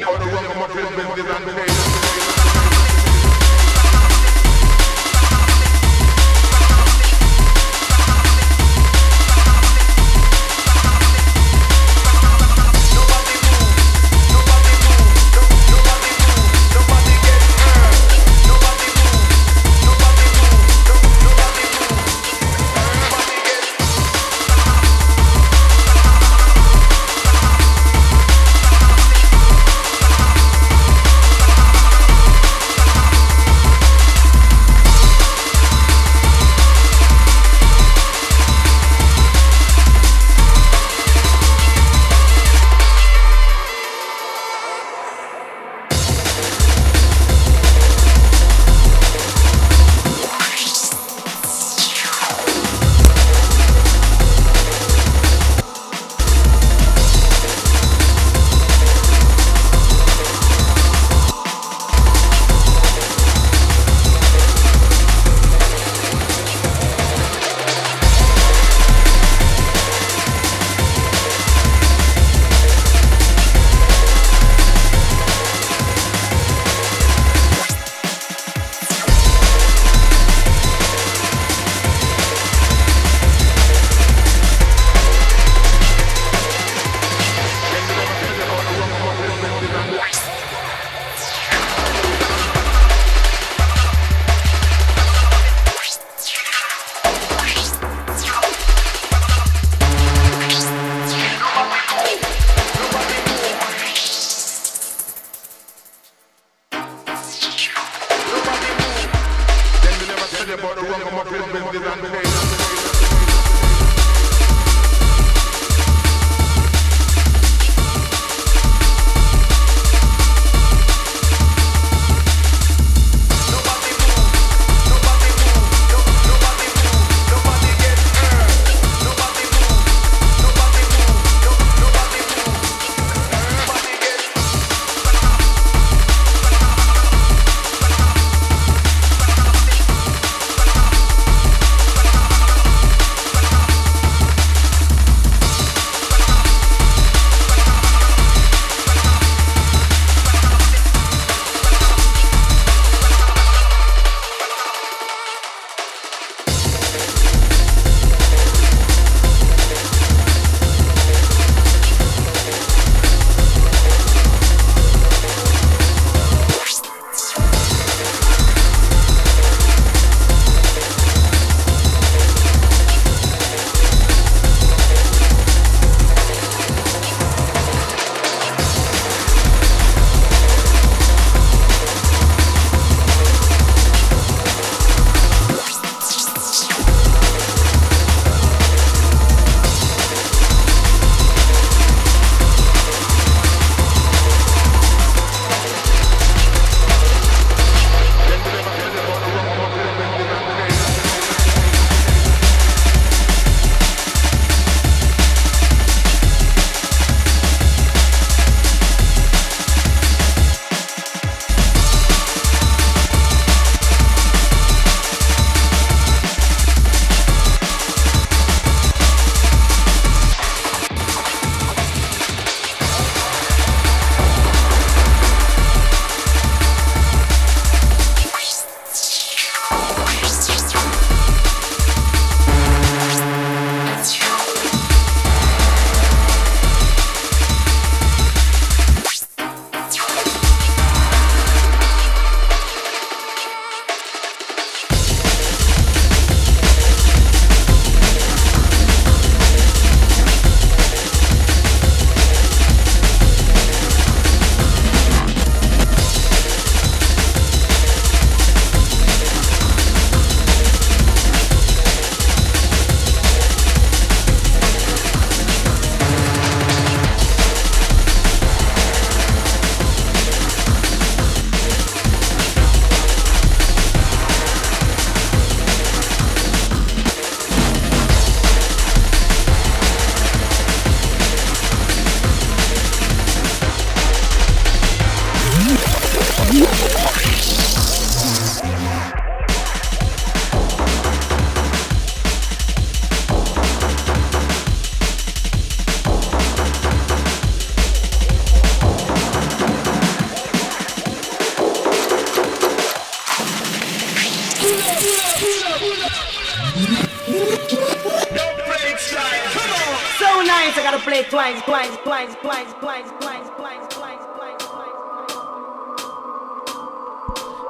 blinds, blinds, blinds, blinds, blinds, blinds, blinds, blinds.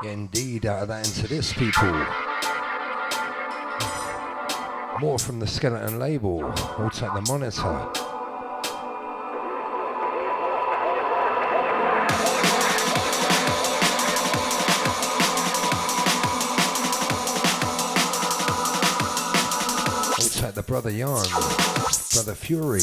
Indeed, out of that into this, people. More from the skeleton label. We'll take the monitor. We'll take the brother Yarn, brother Fury.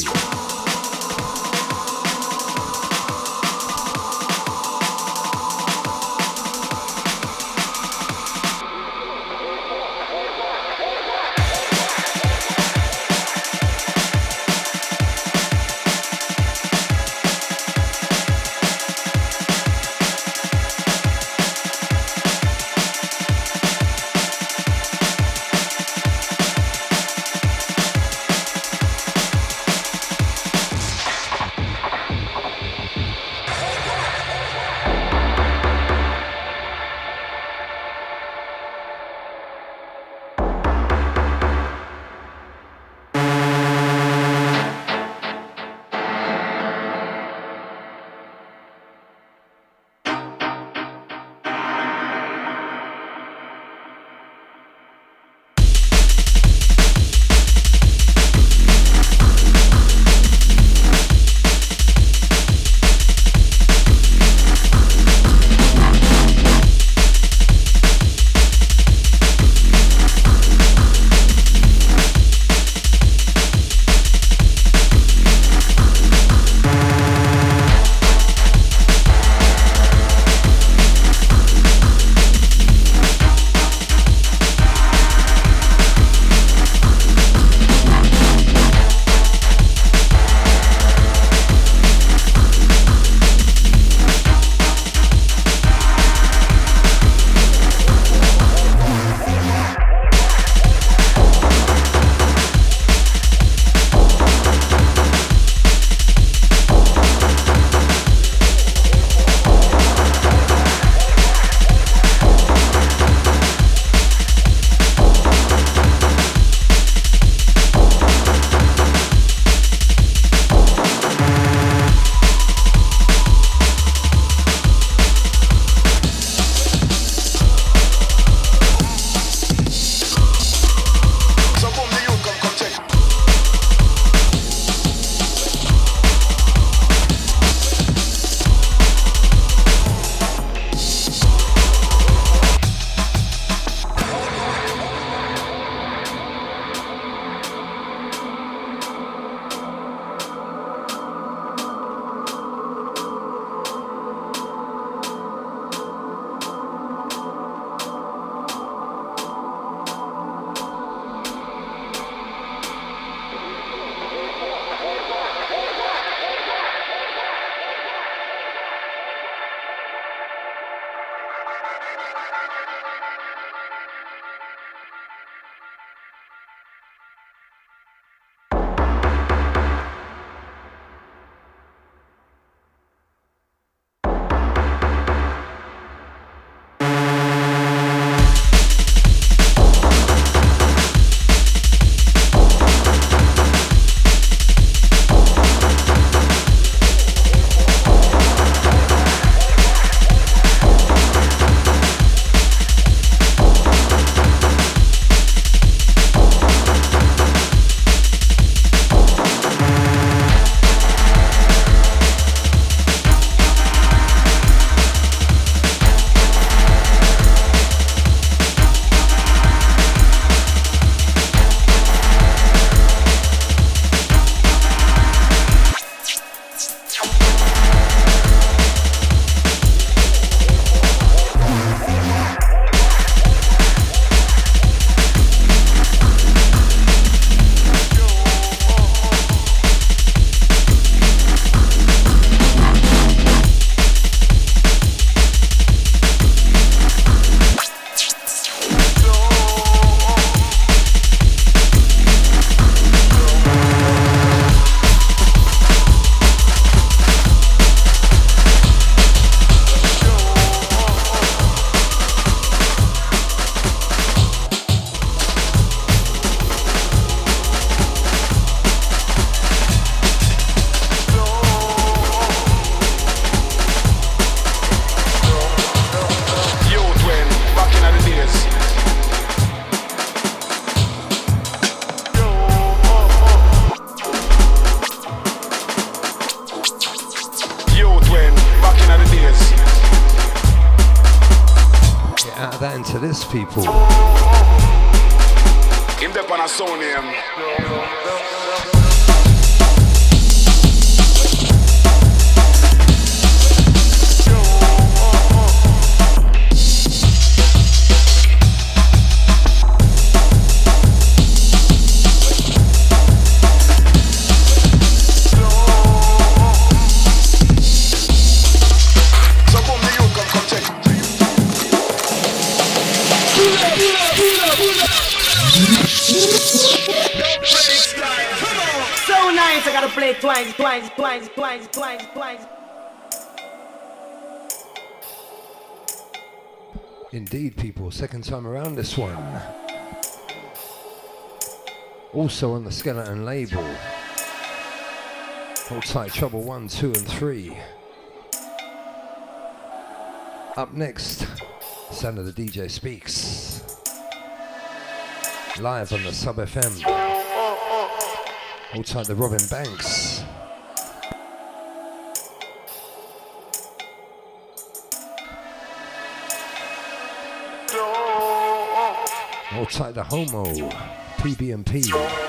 People. Twice, twice, twice, twice, twice. Indeed, people. Second time around this one. Also on the Skeleton label. Hold tight, Trouble 1, 2, and 3. Up next, Sound of the DJ Speaks. Live on the Sub FM. Hold tight, the Robin Banks. Tight, the Homo. PBMP.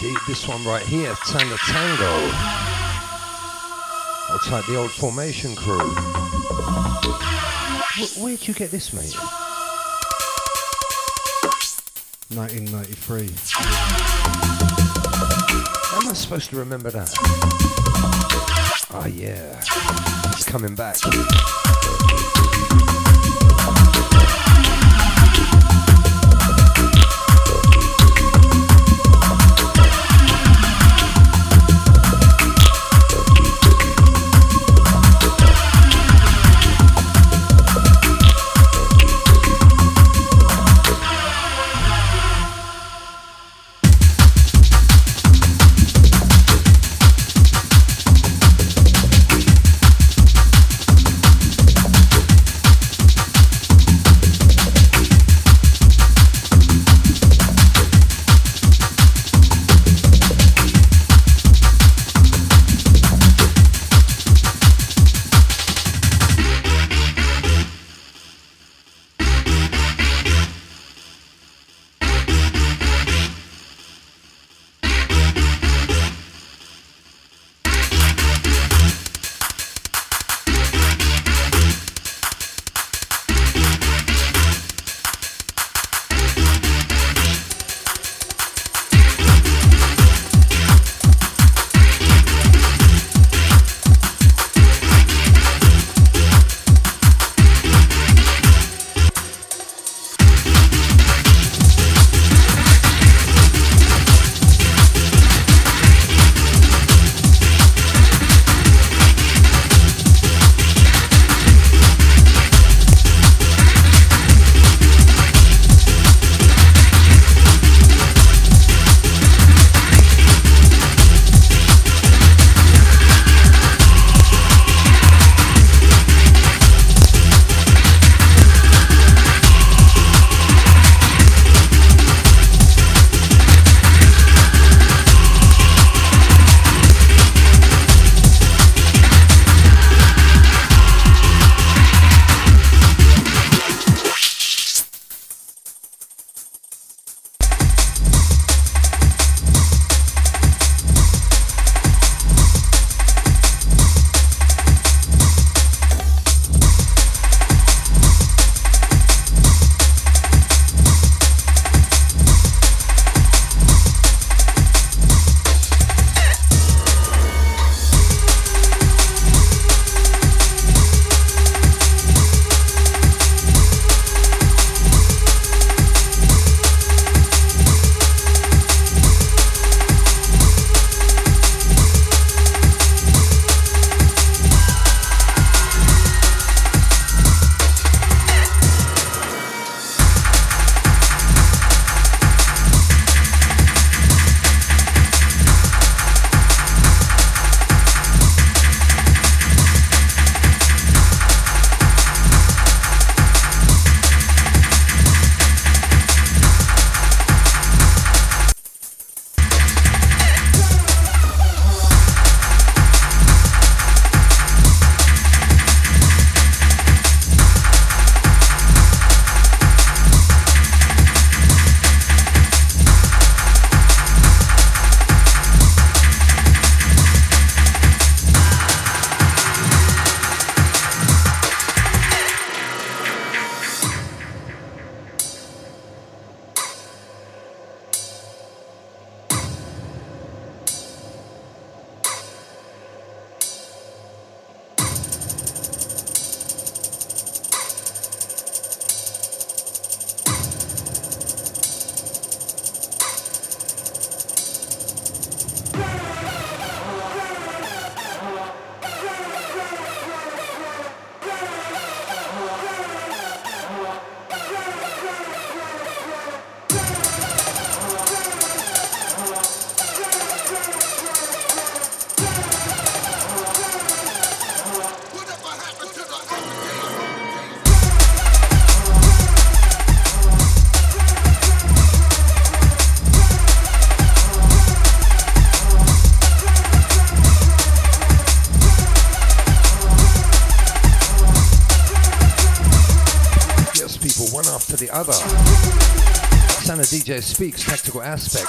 Deep. This one right here, Tango Tango. Outside the old formation crew. Wh- where'd you get this, mate? 1993. How am I supposed to remember that? Oh yeah, it's coming back. Speaks tactical aspects.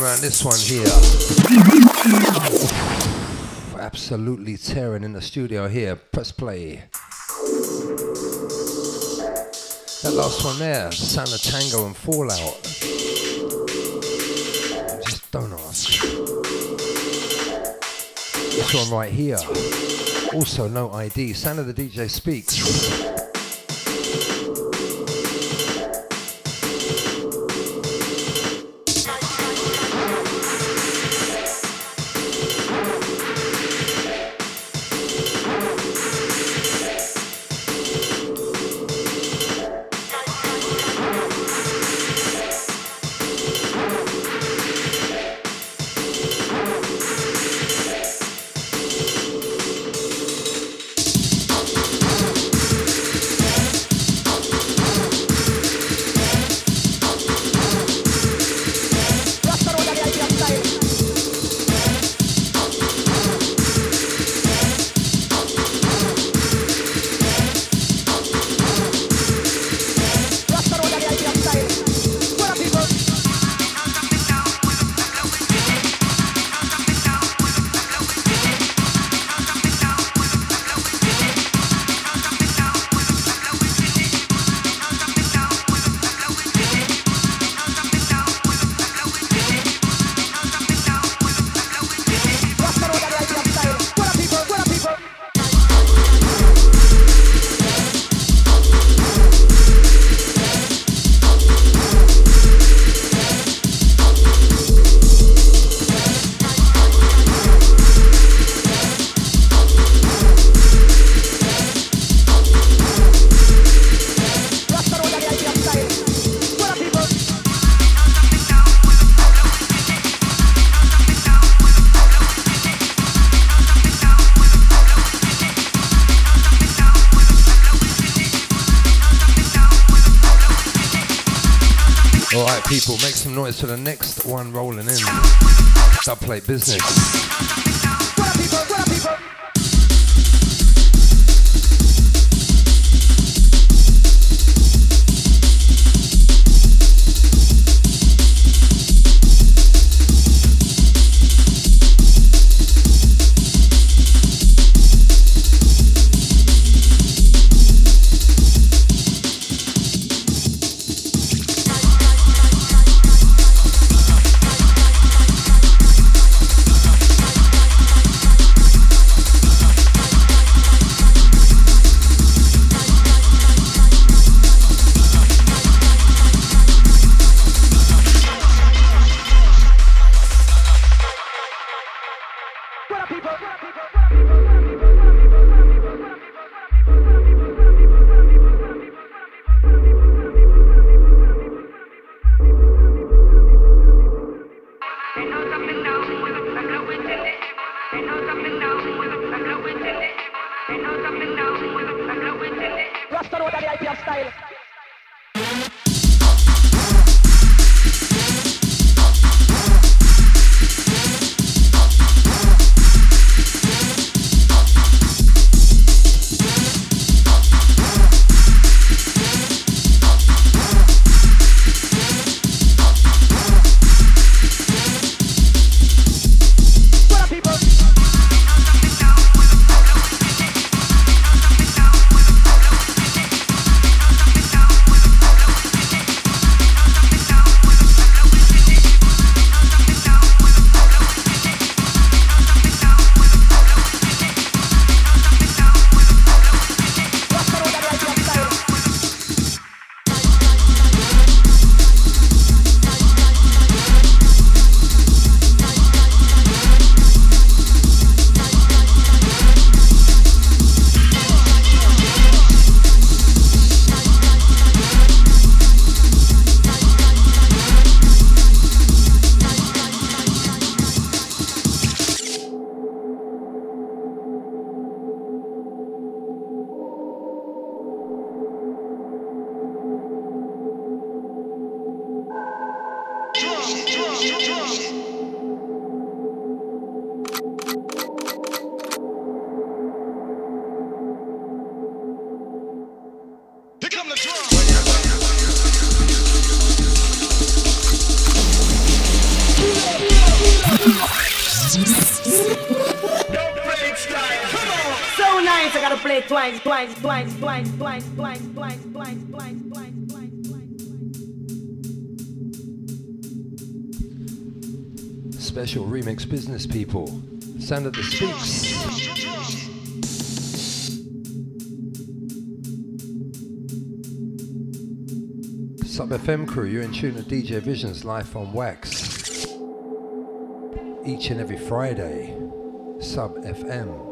Around this one here. Absolutely tearing in the studio here. Press play. That last one there, of tango and fallout. Just don't ask. This one right here. Also no ID. Of the DJ speaks. One rolling in. Dubplate business. Remix business people. Sound of the Speaks. Sub FM crew, you're in tune to DJ Vision's Life on Wax. Each and every Friday. Sub FM.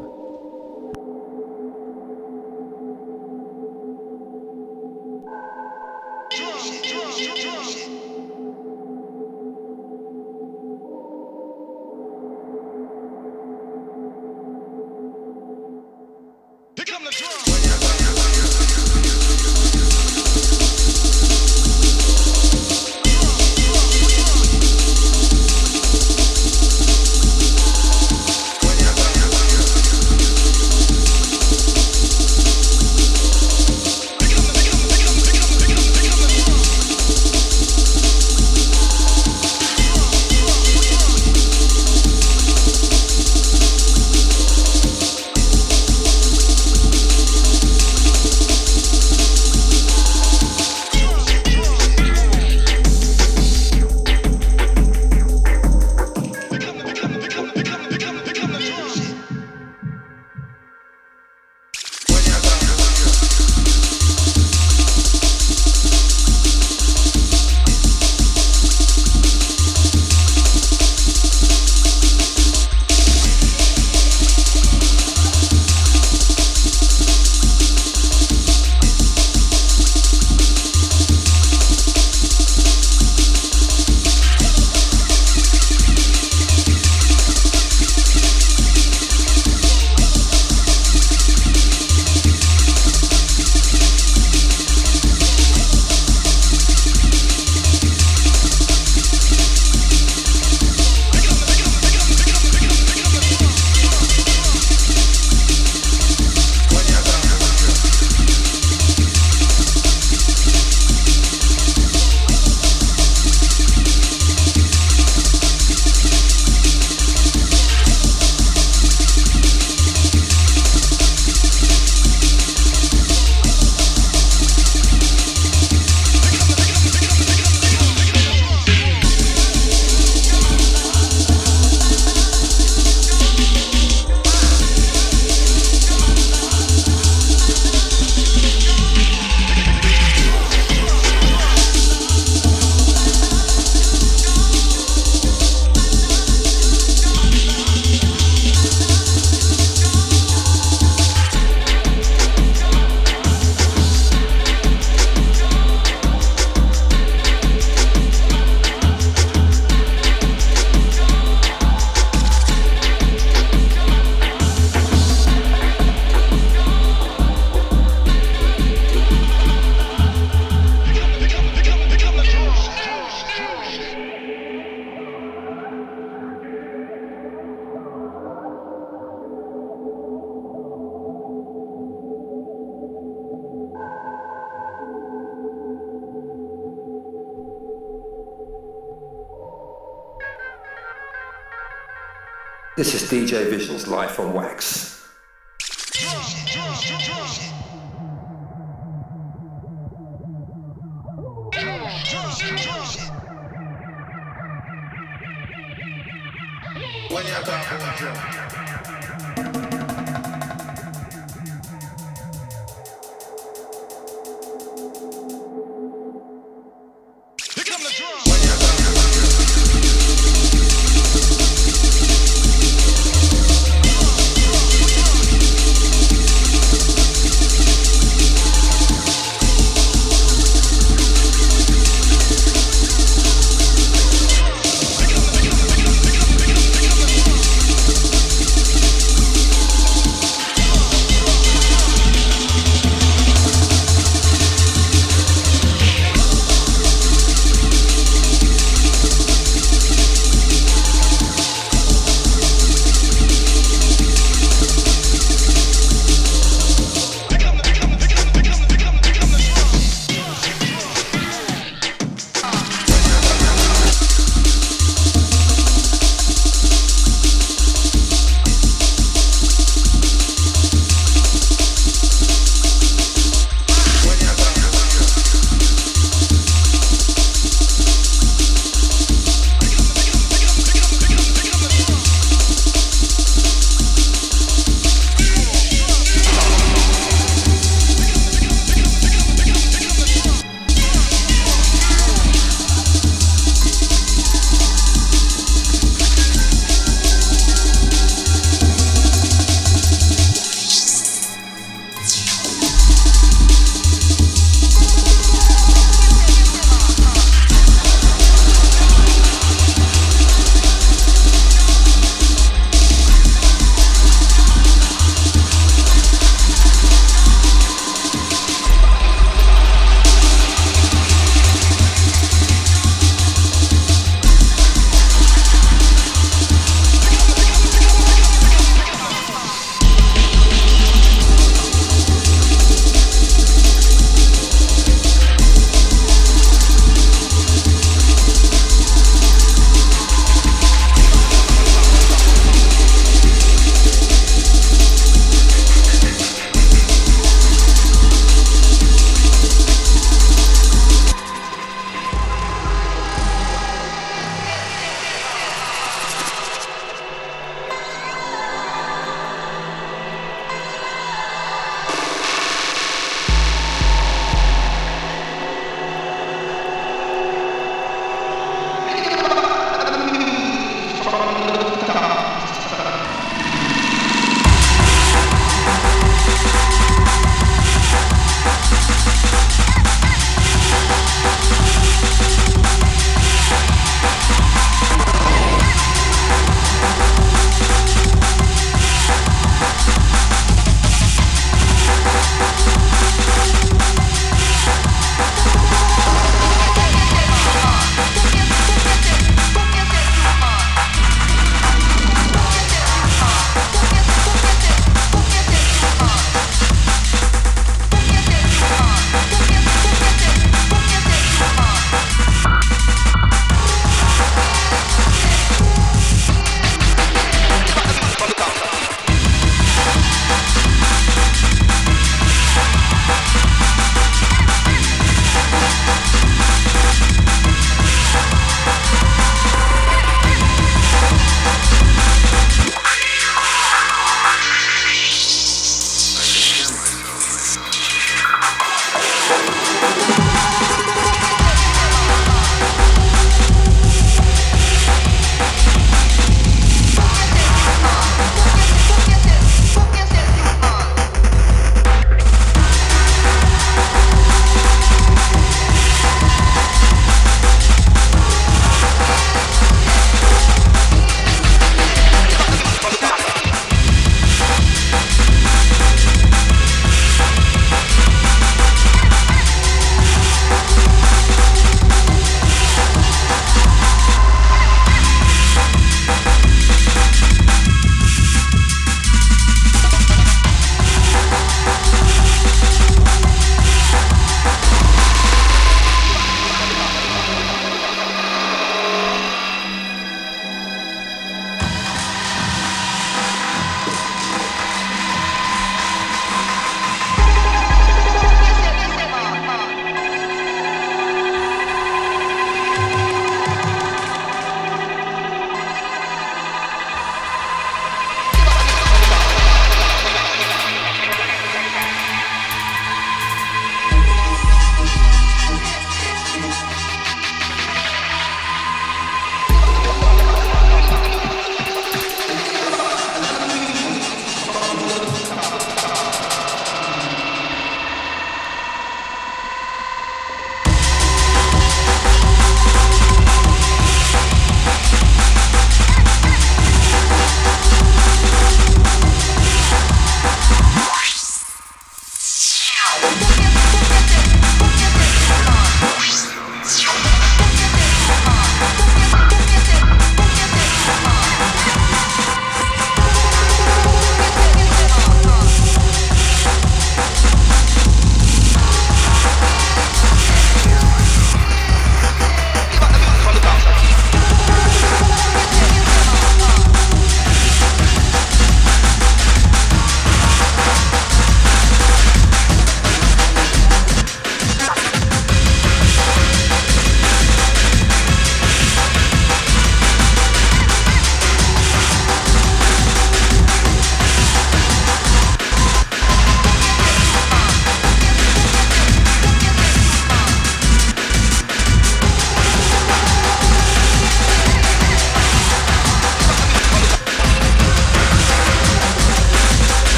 This is DJ Vision's Life on Wax. When you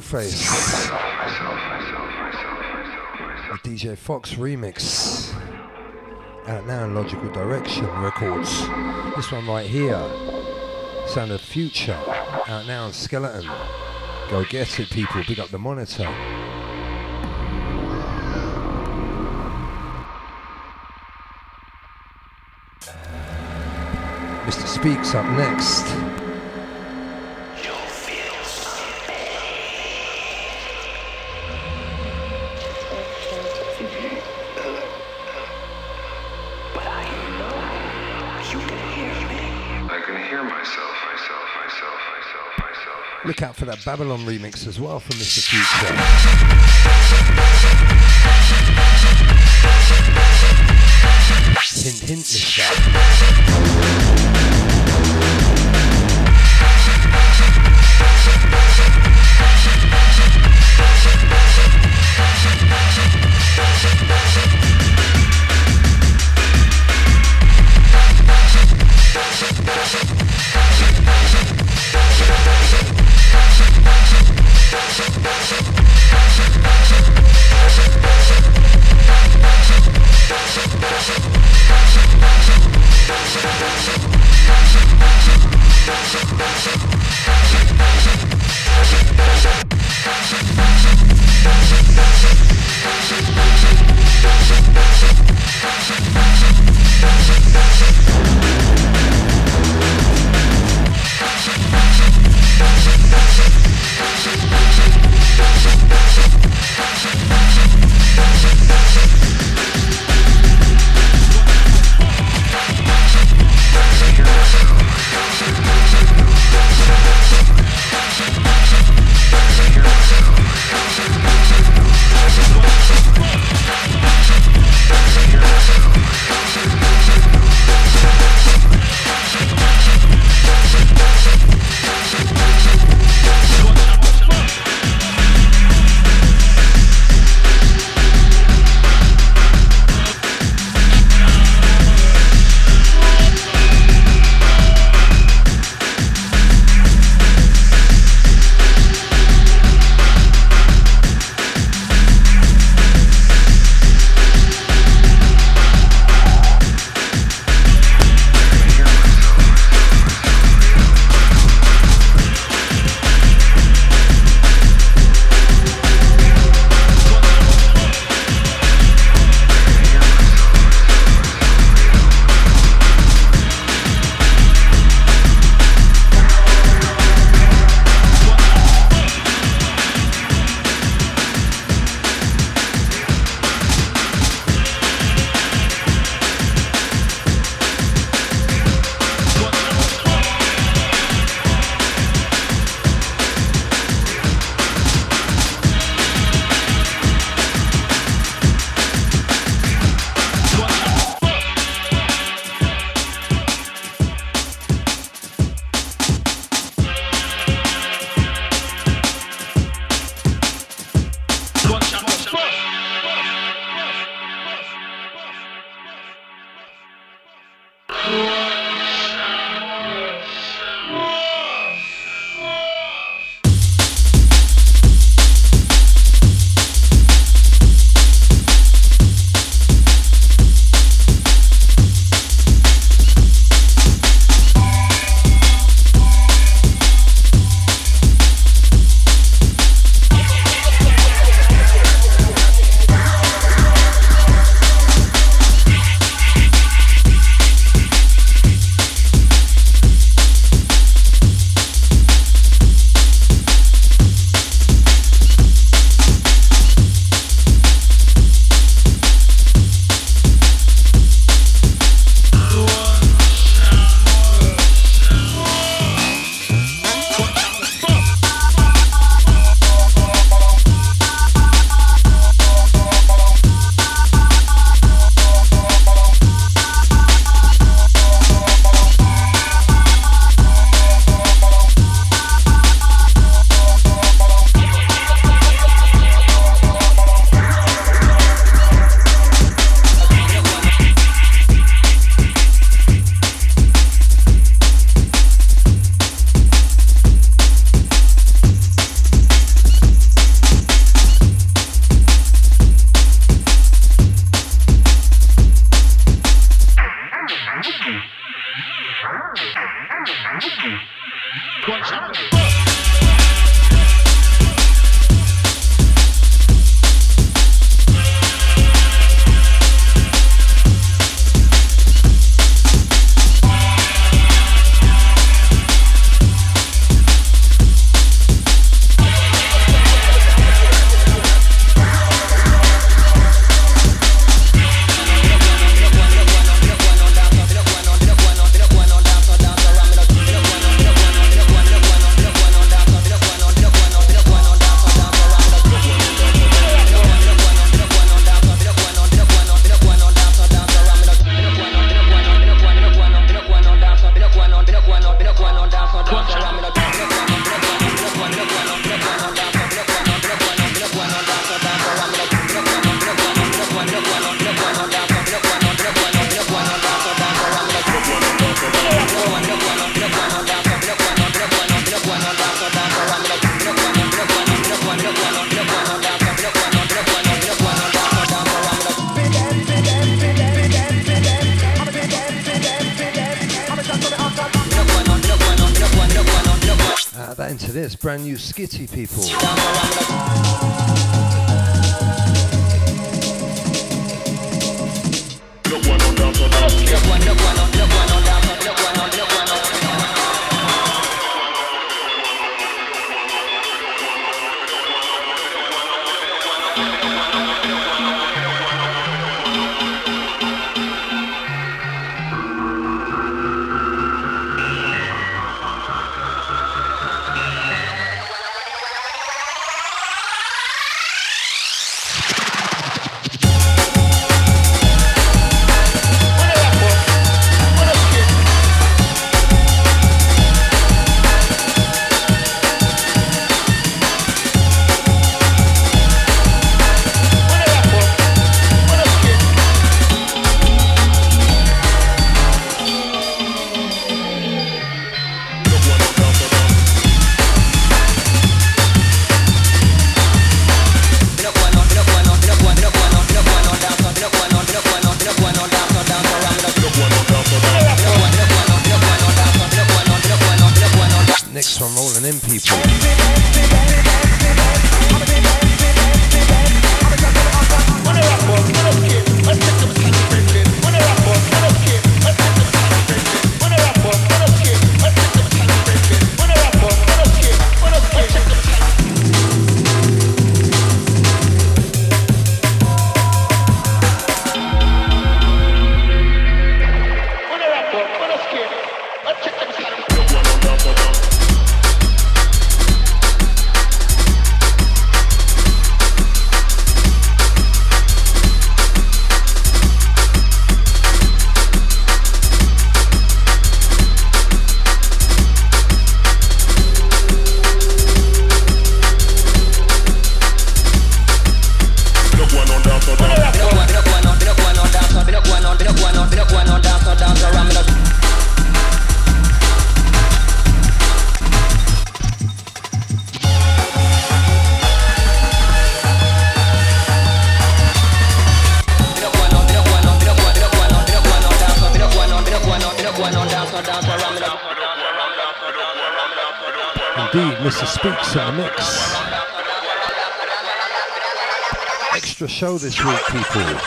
Screwface. The DJ Fox remix. Out now in Logical Direction Records. This one right here. Sound of Future. Out now on Skeleton. Go get it, people. Pick up the monitor. Mr. Speaks up next. That Babylon remix as well from Mr. Future. Hint, hint, mister. Thank Show this week, people.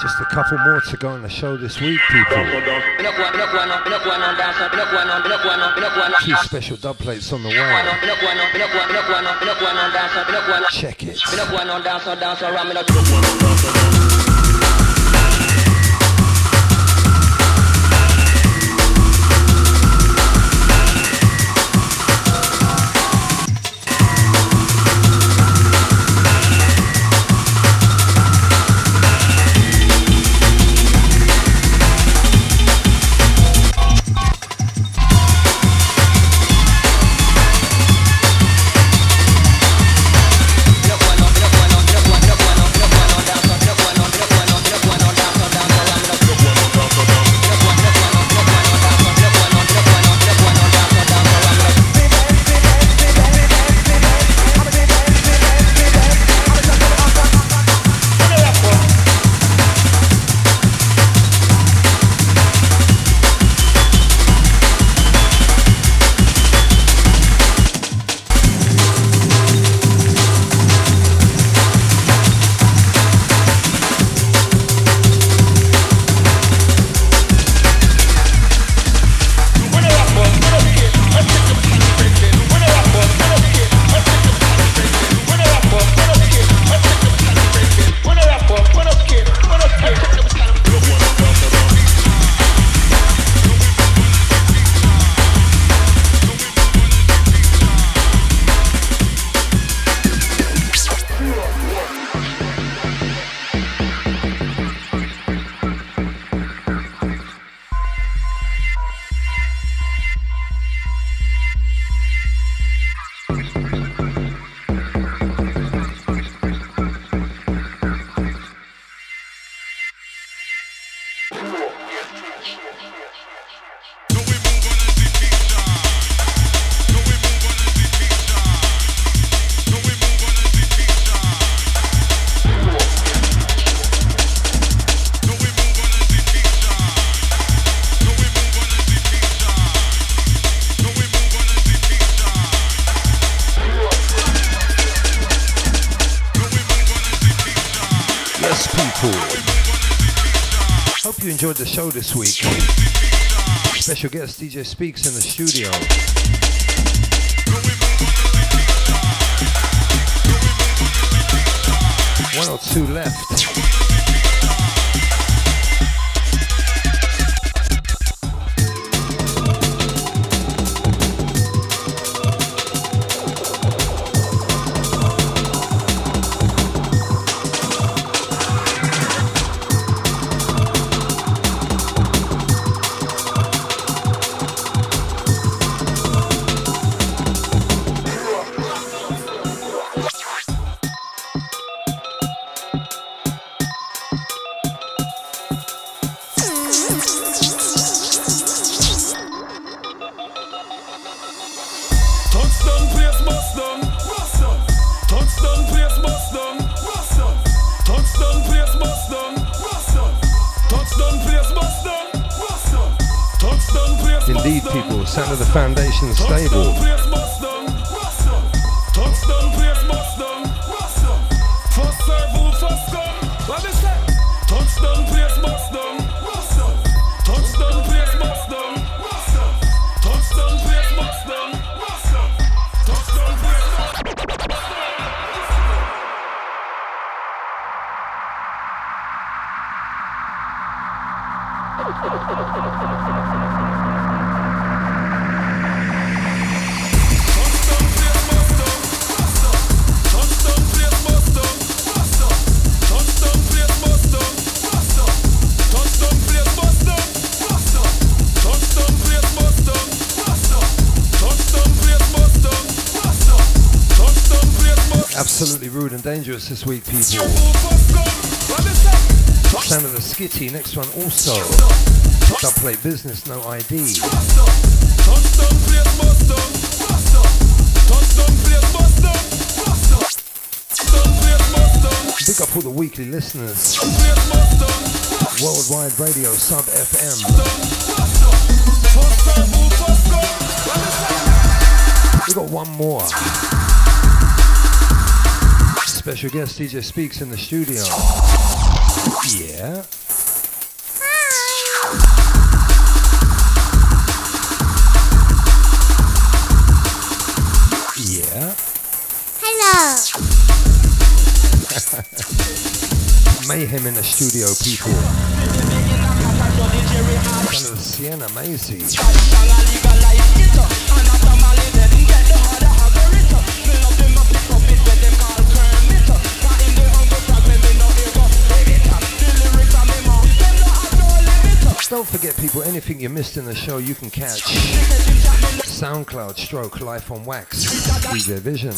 Just a couple more to go on the show this week, people. Two special dub plates on the way. Check it. Enjoyed the show this week. Special guest DJ Speaks in the studio. One or two left. Dangerous this week, people. Sound of the skitty, next one also. Subplate business, no ID. Big up all the weekly listeners. Worldwide Radio Sub FM. We got one more. Special guest DJ Speaks in the studio. Yeah. Yeah. Hello. [LAUGHS] Mayhem in the studio, people. Son of Sienna Macy. Forget, people, anything you missed in the show, you can catch. SoundCloud stroke Life on Wax, DJ Vision.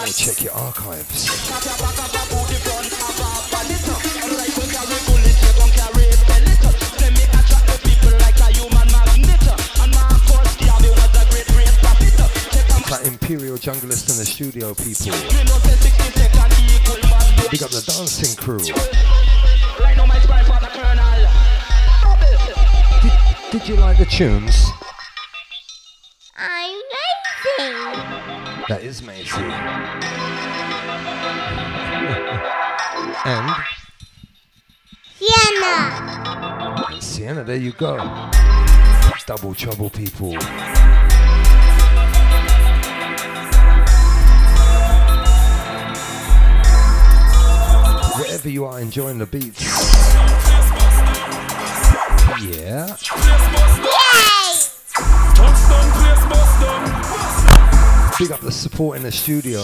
Or check your archives. That Imperial Junglist in the studio, people. Big up the dancing crew. Did, you like the tunes? I'm racing. That is Macy. [LAUGHS] and Sienna. And Sienna, there you go. Double trouble, people. Wherever you are enjoying the beats. Yeah. Yay! Big up the support in the studio.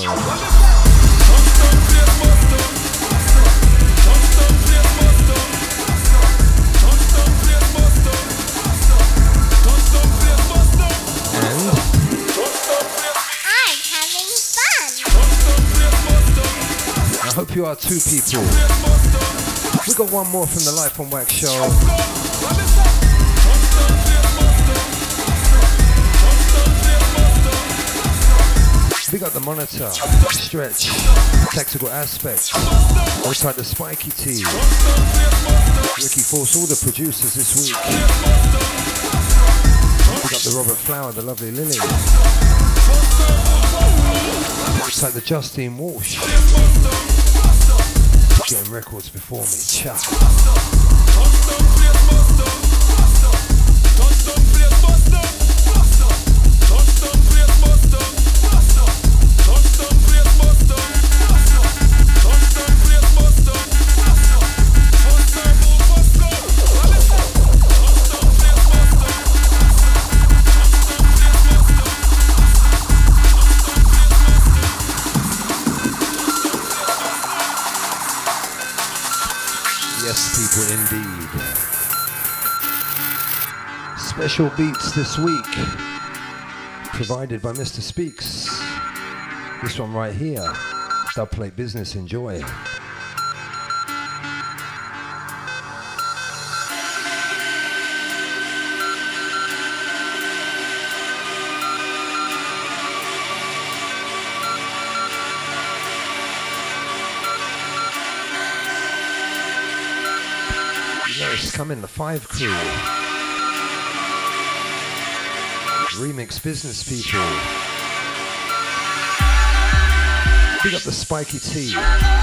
I hope you are too, people. We got one more from the Life on Wax show. Big up the monitor, stretch, Tactical Aspect, outside the spiky team. Ricky Force, all the producers this week. Big up the Robert Flower, the lovely Lily. Outside the Justine Walsh. getting records before me. Cha. Special beats this week, provided by Mr. Speaks. This one right here, Dubplate Business. Enjoy. In the five crew. Remix business people. Big up the Spikey Tee.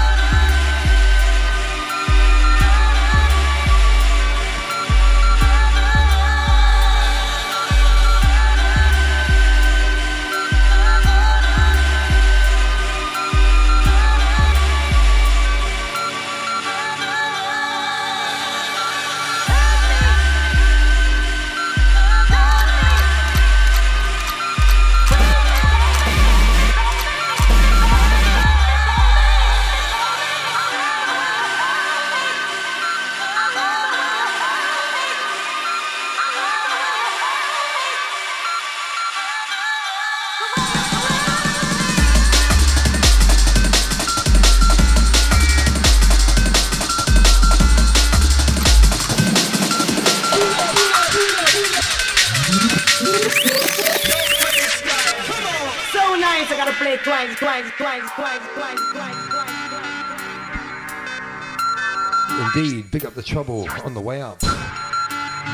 Big up the trouble on the way up.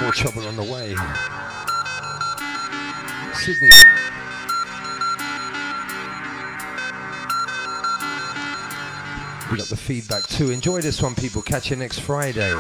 More trouble on the way. Sydney. Big up the feedback too. Enjoy this one, people. Catch you next Friday.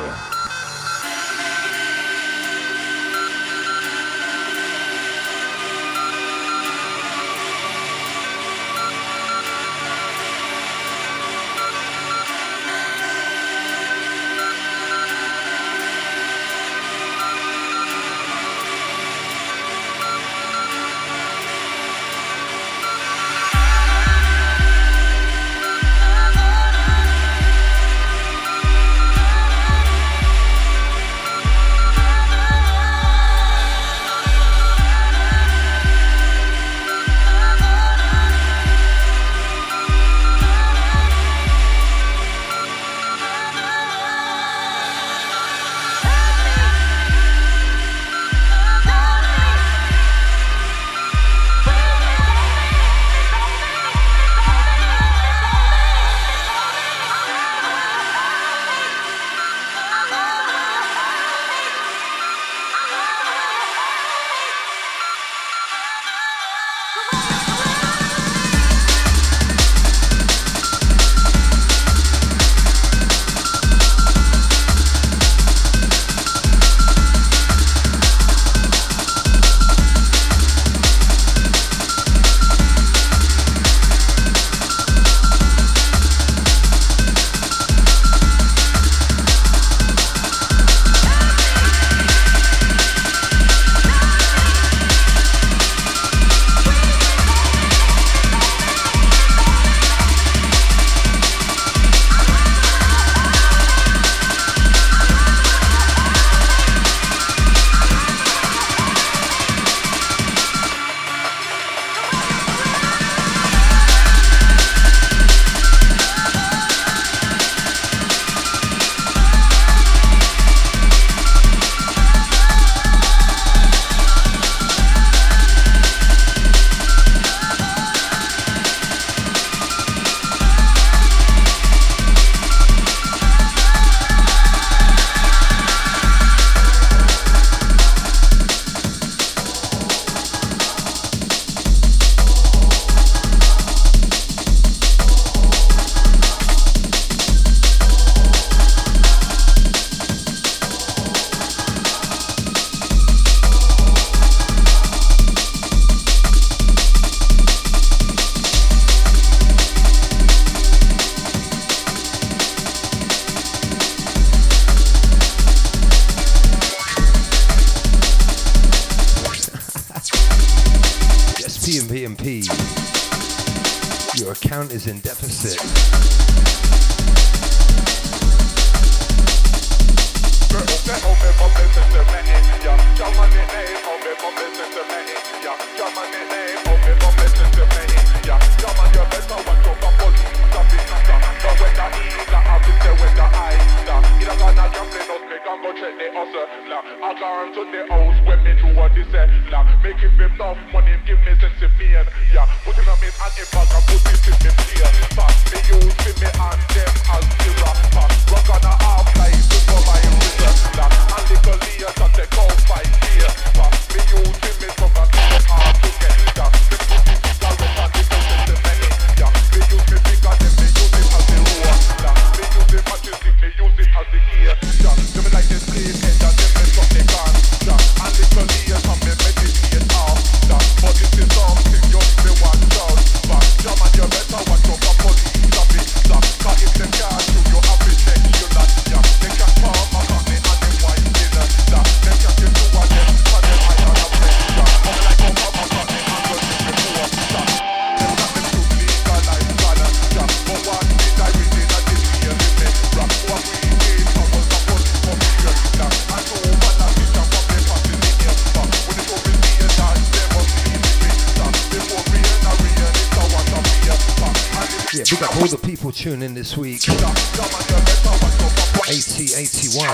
tune in this week. 8081.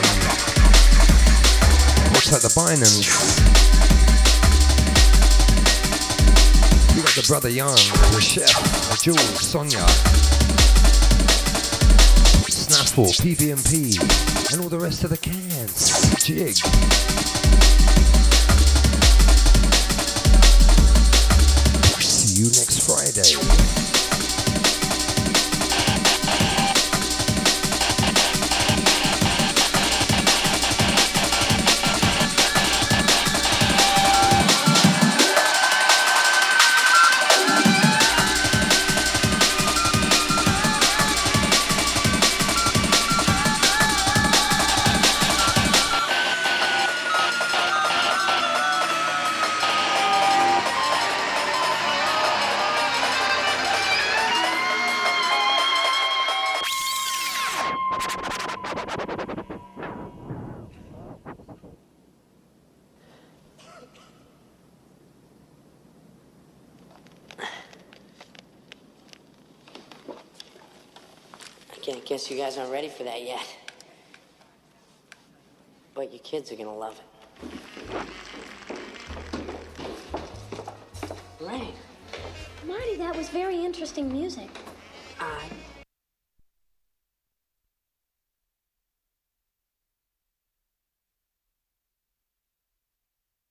Looks like the Binance. We got the brother Jan, the chef, Jules, Sonia, Snaffle, PVMP, and all the rest of the cans. Jig.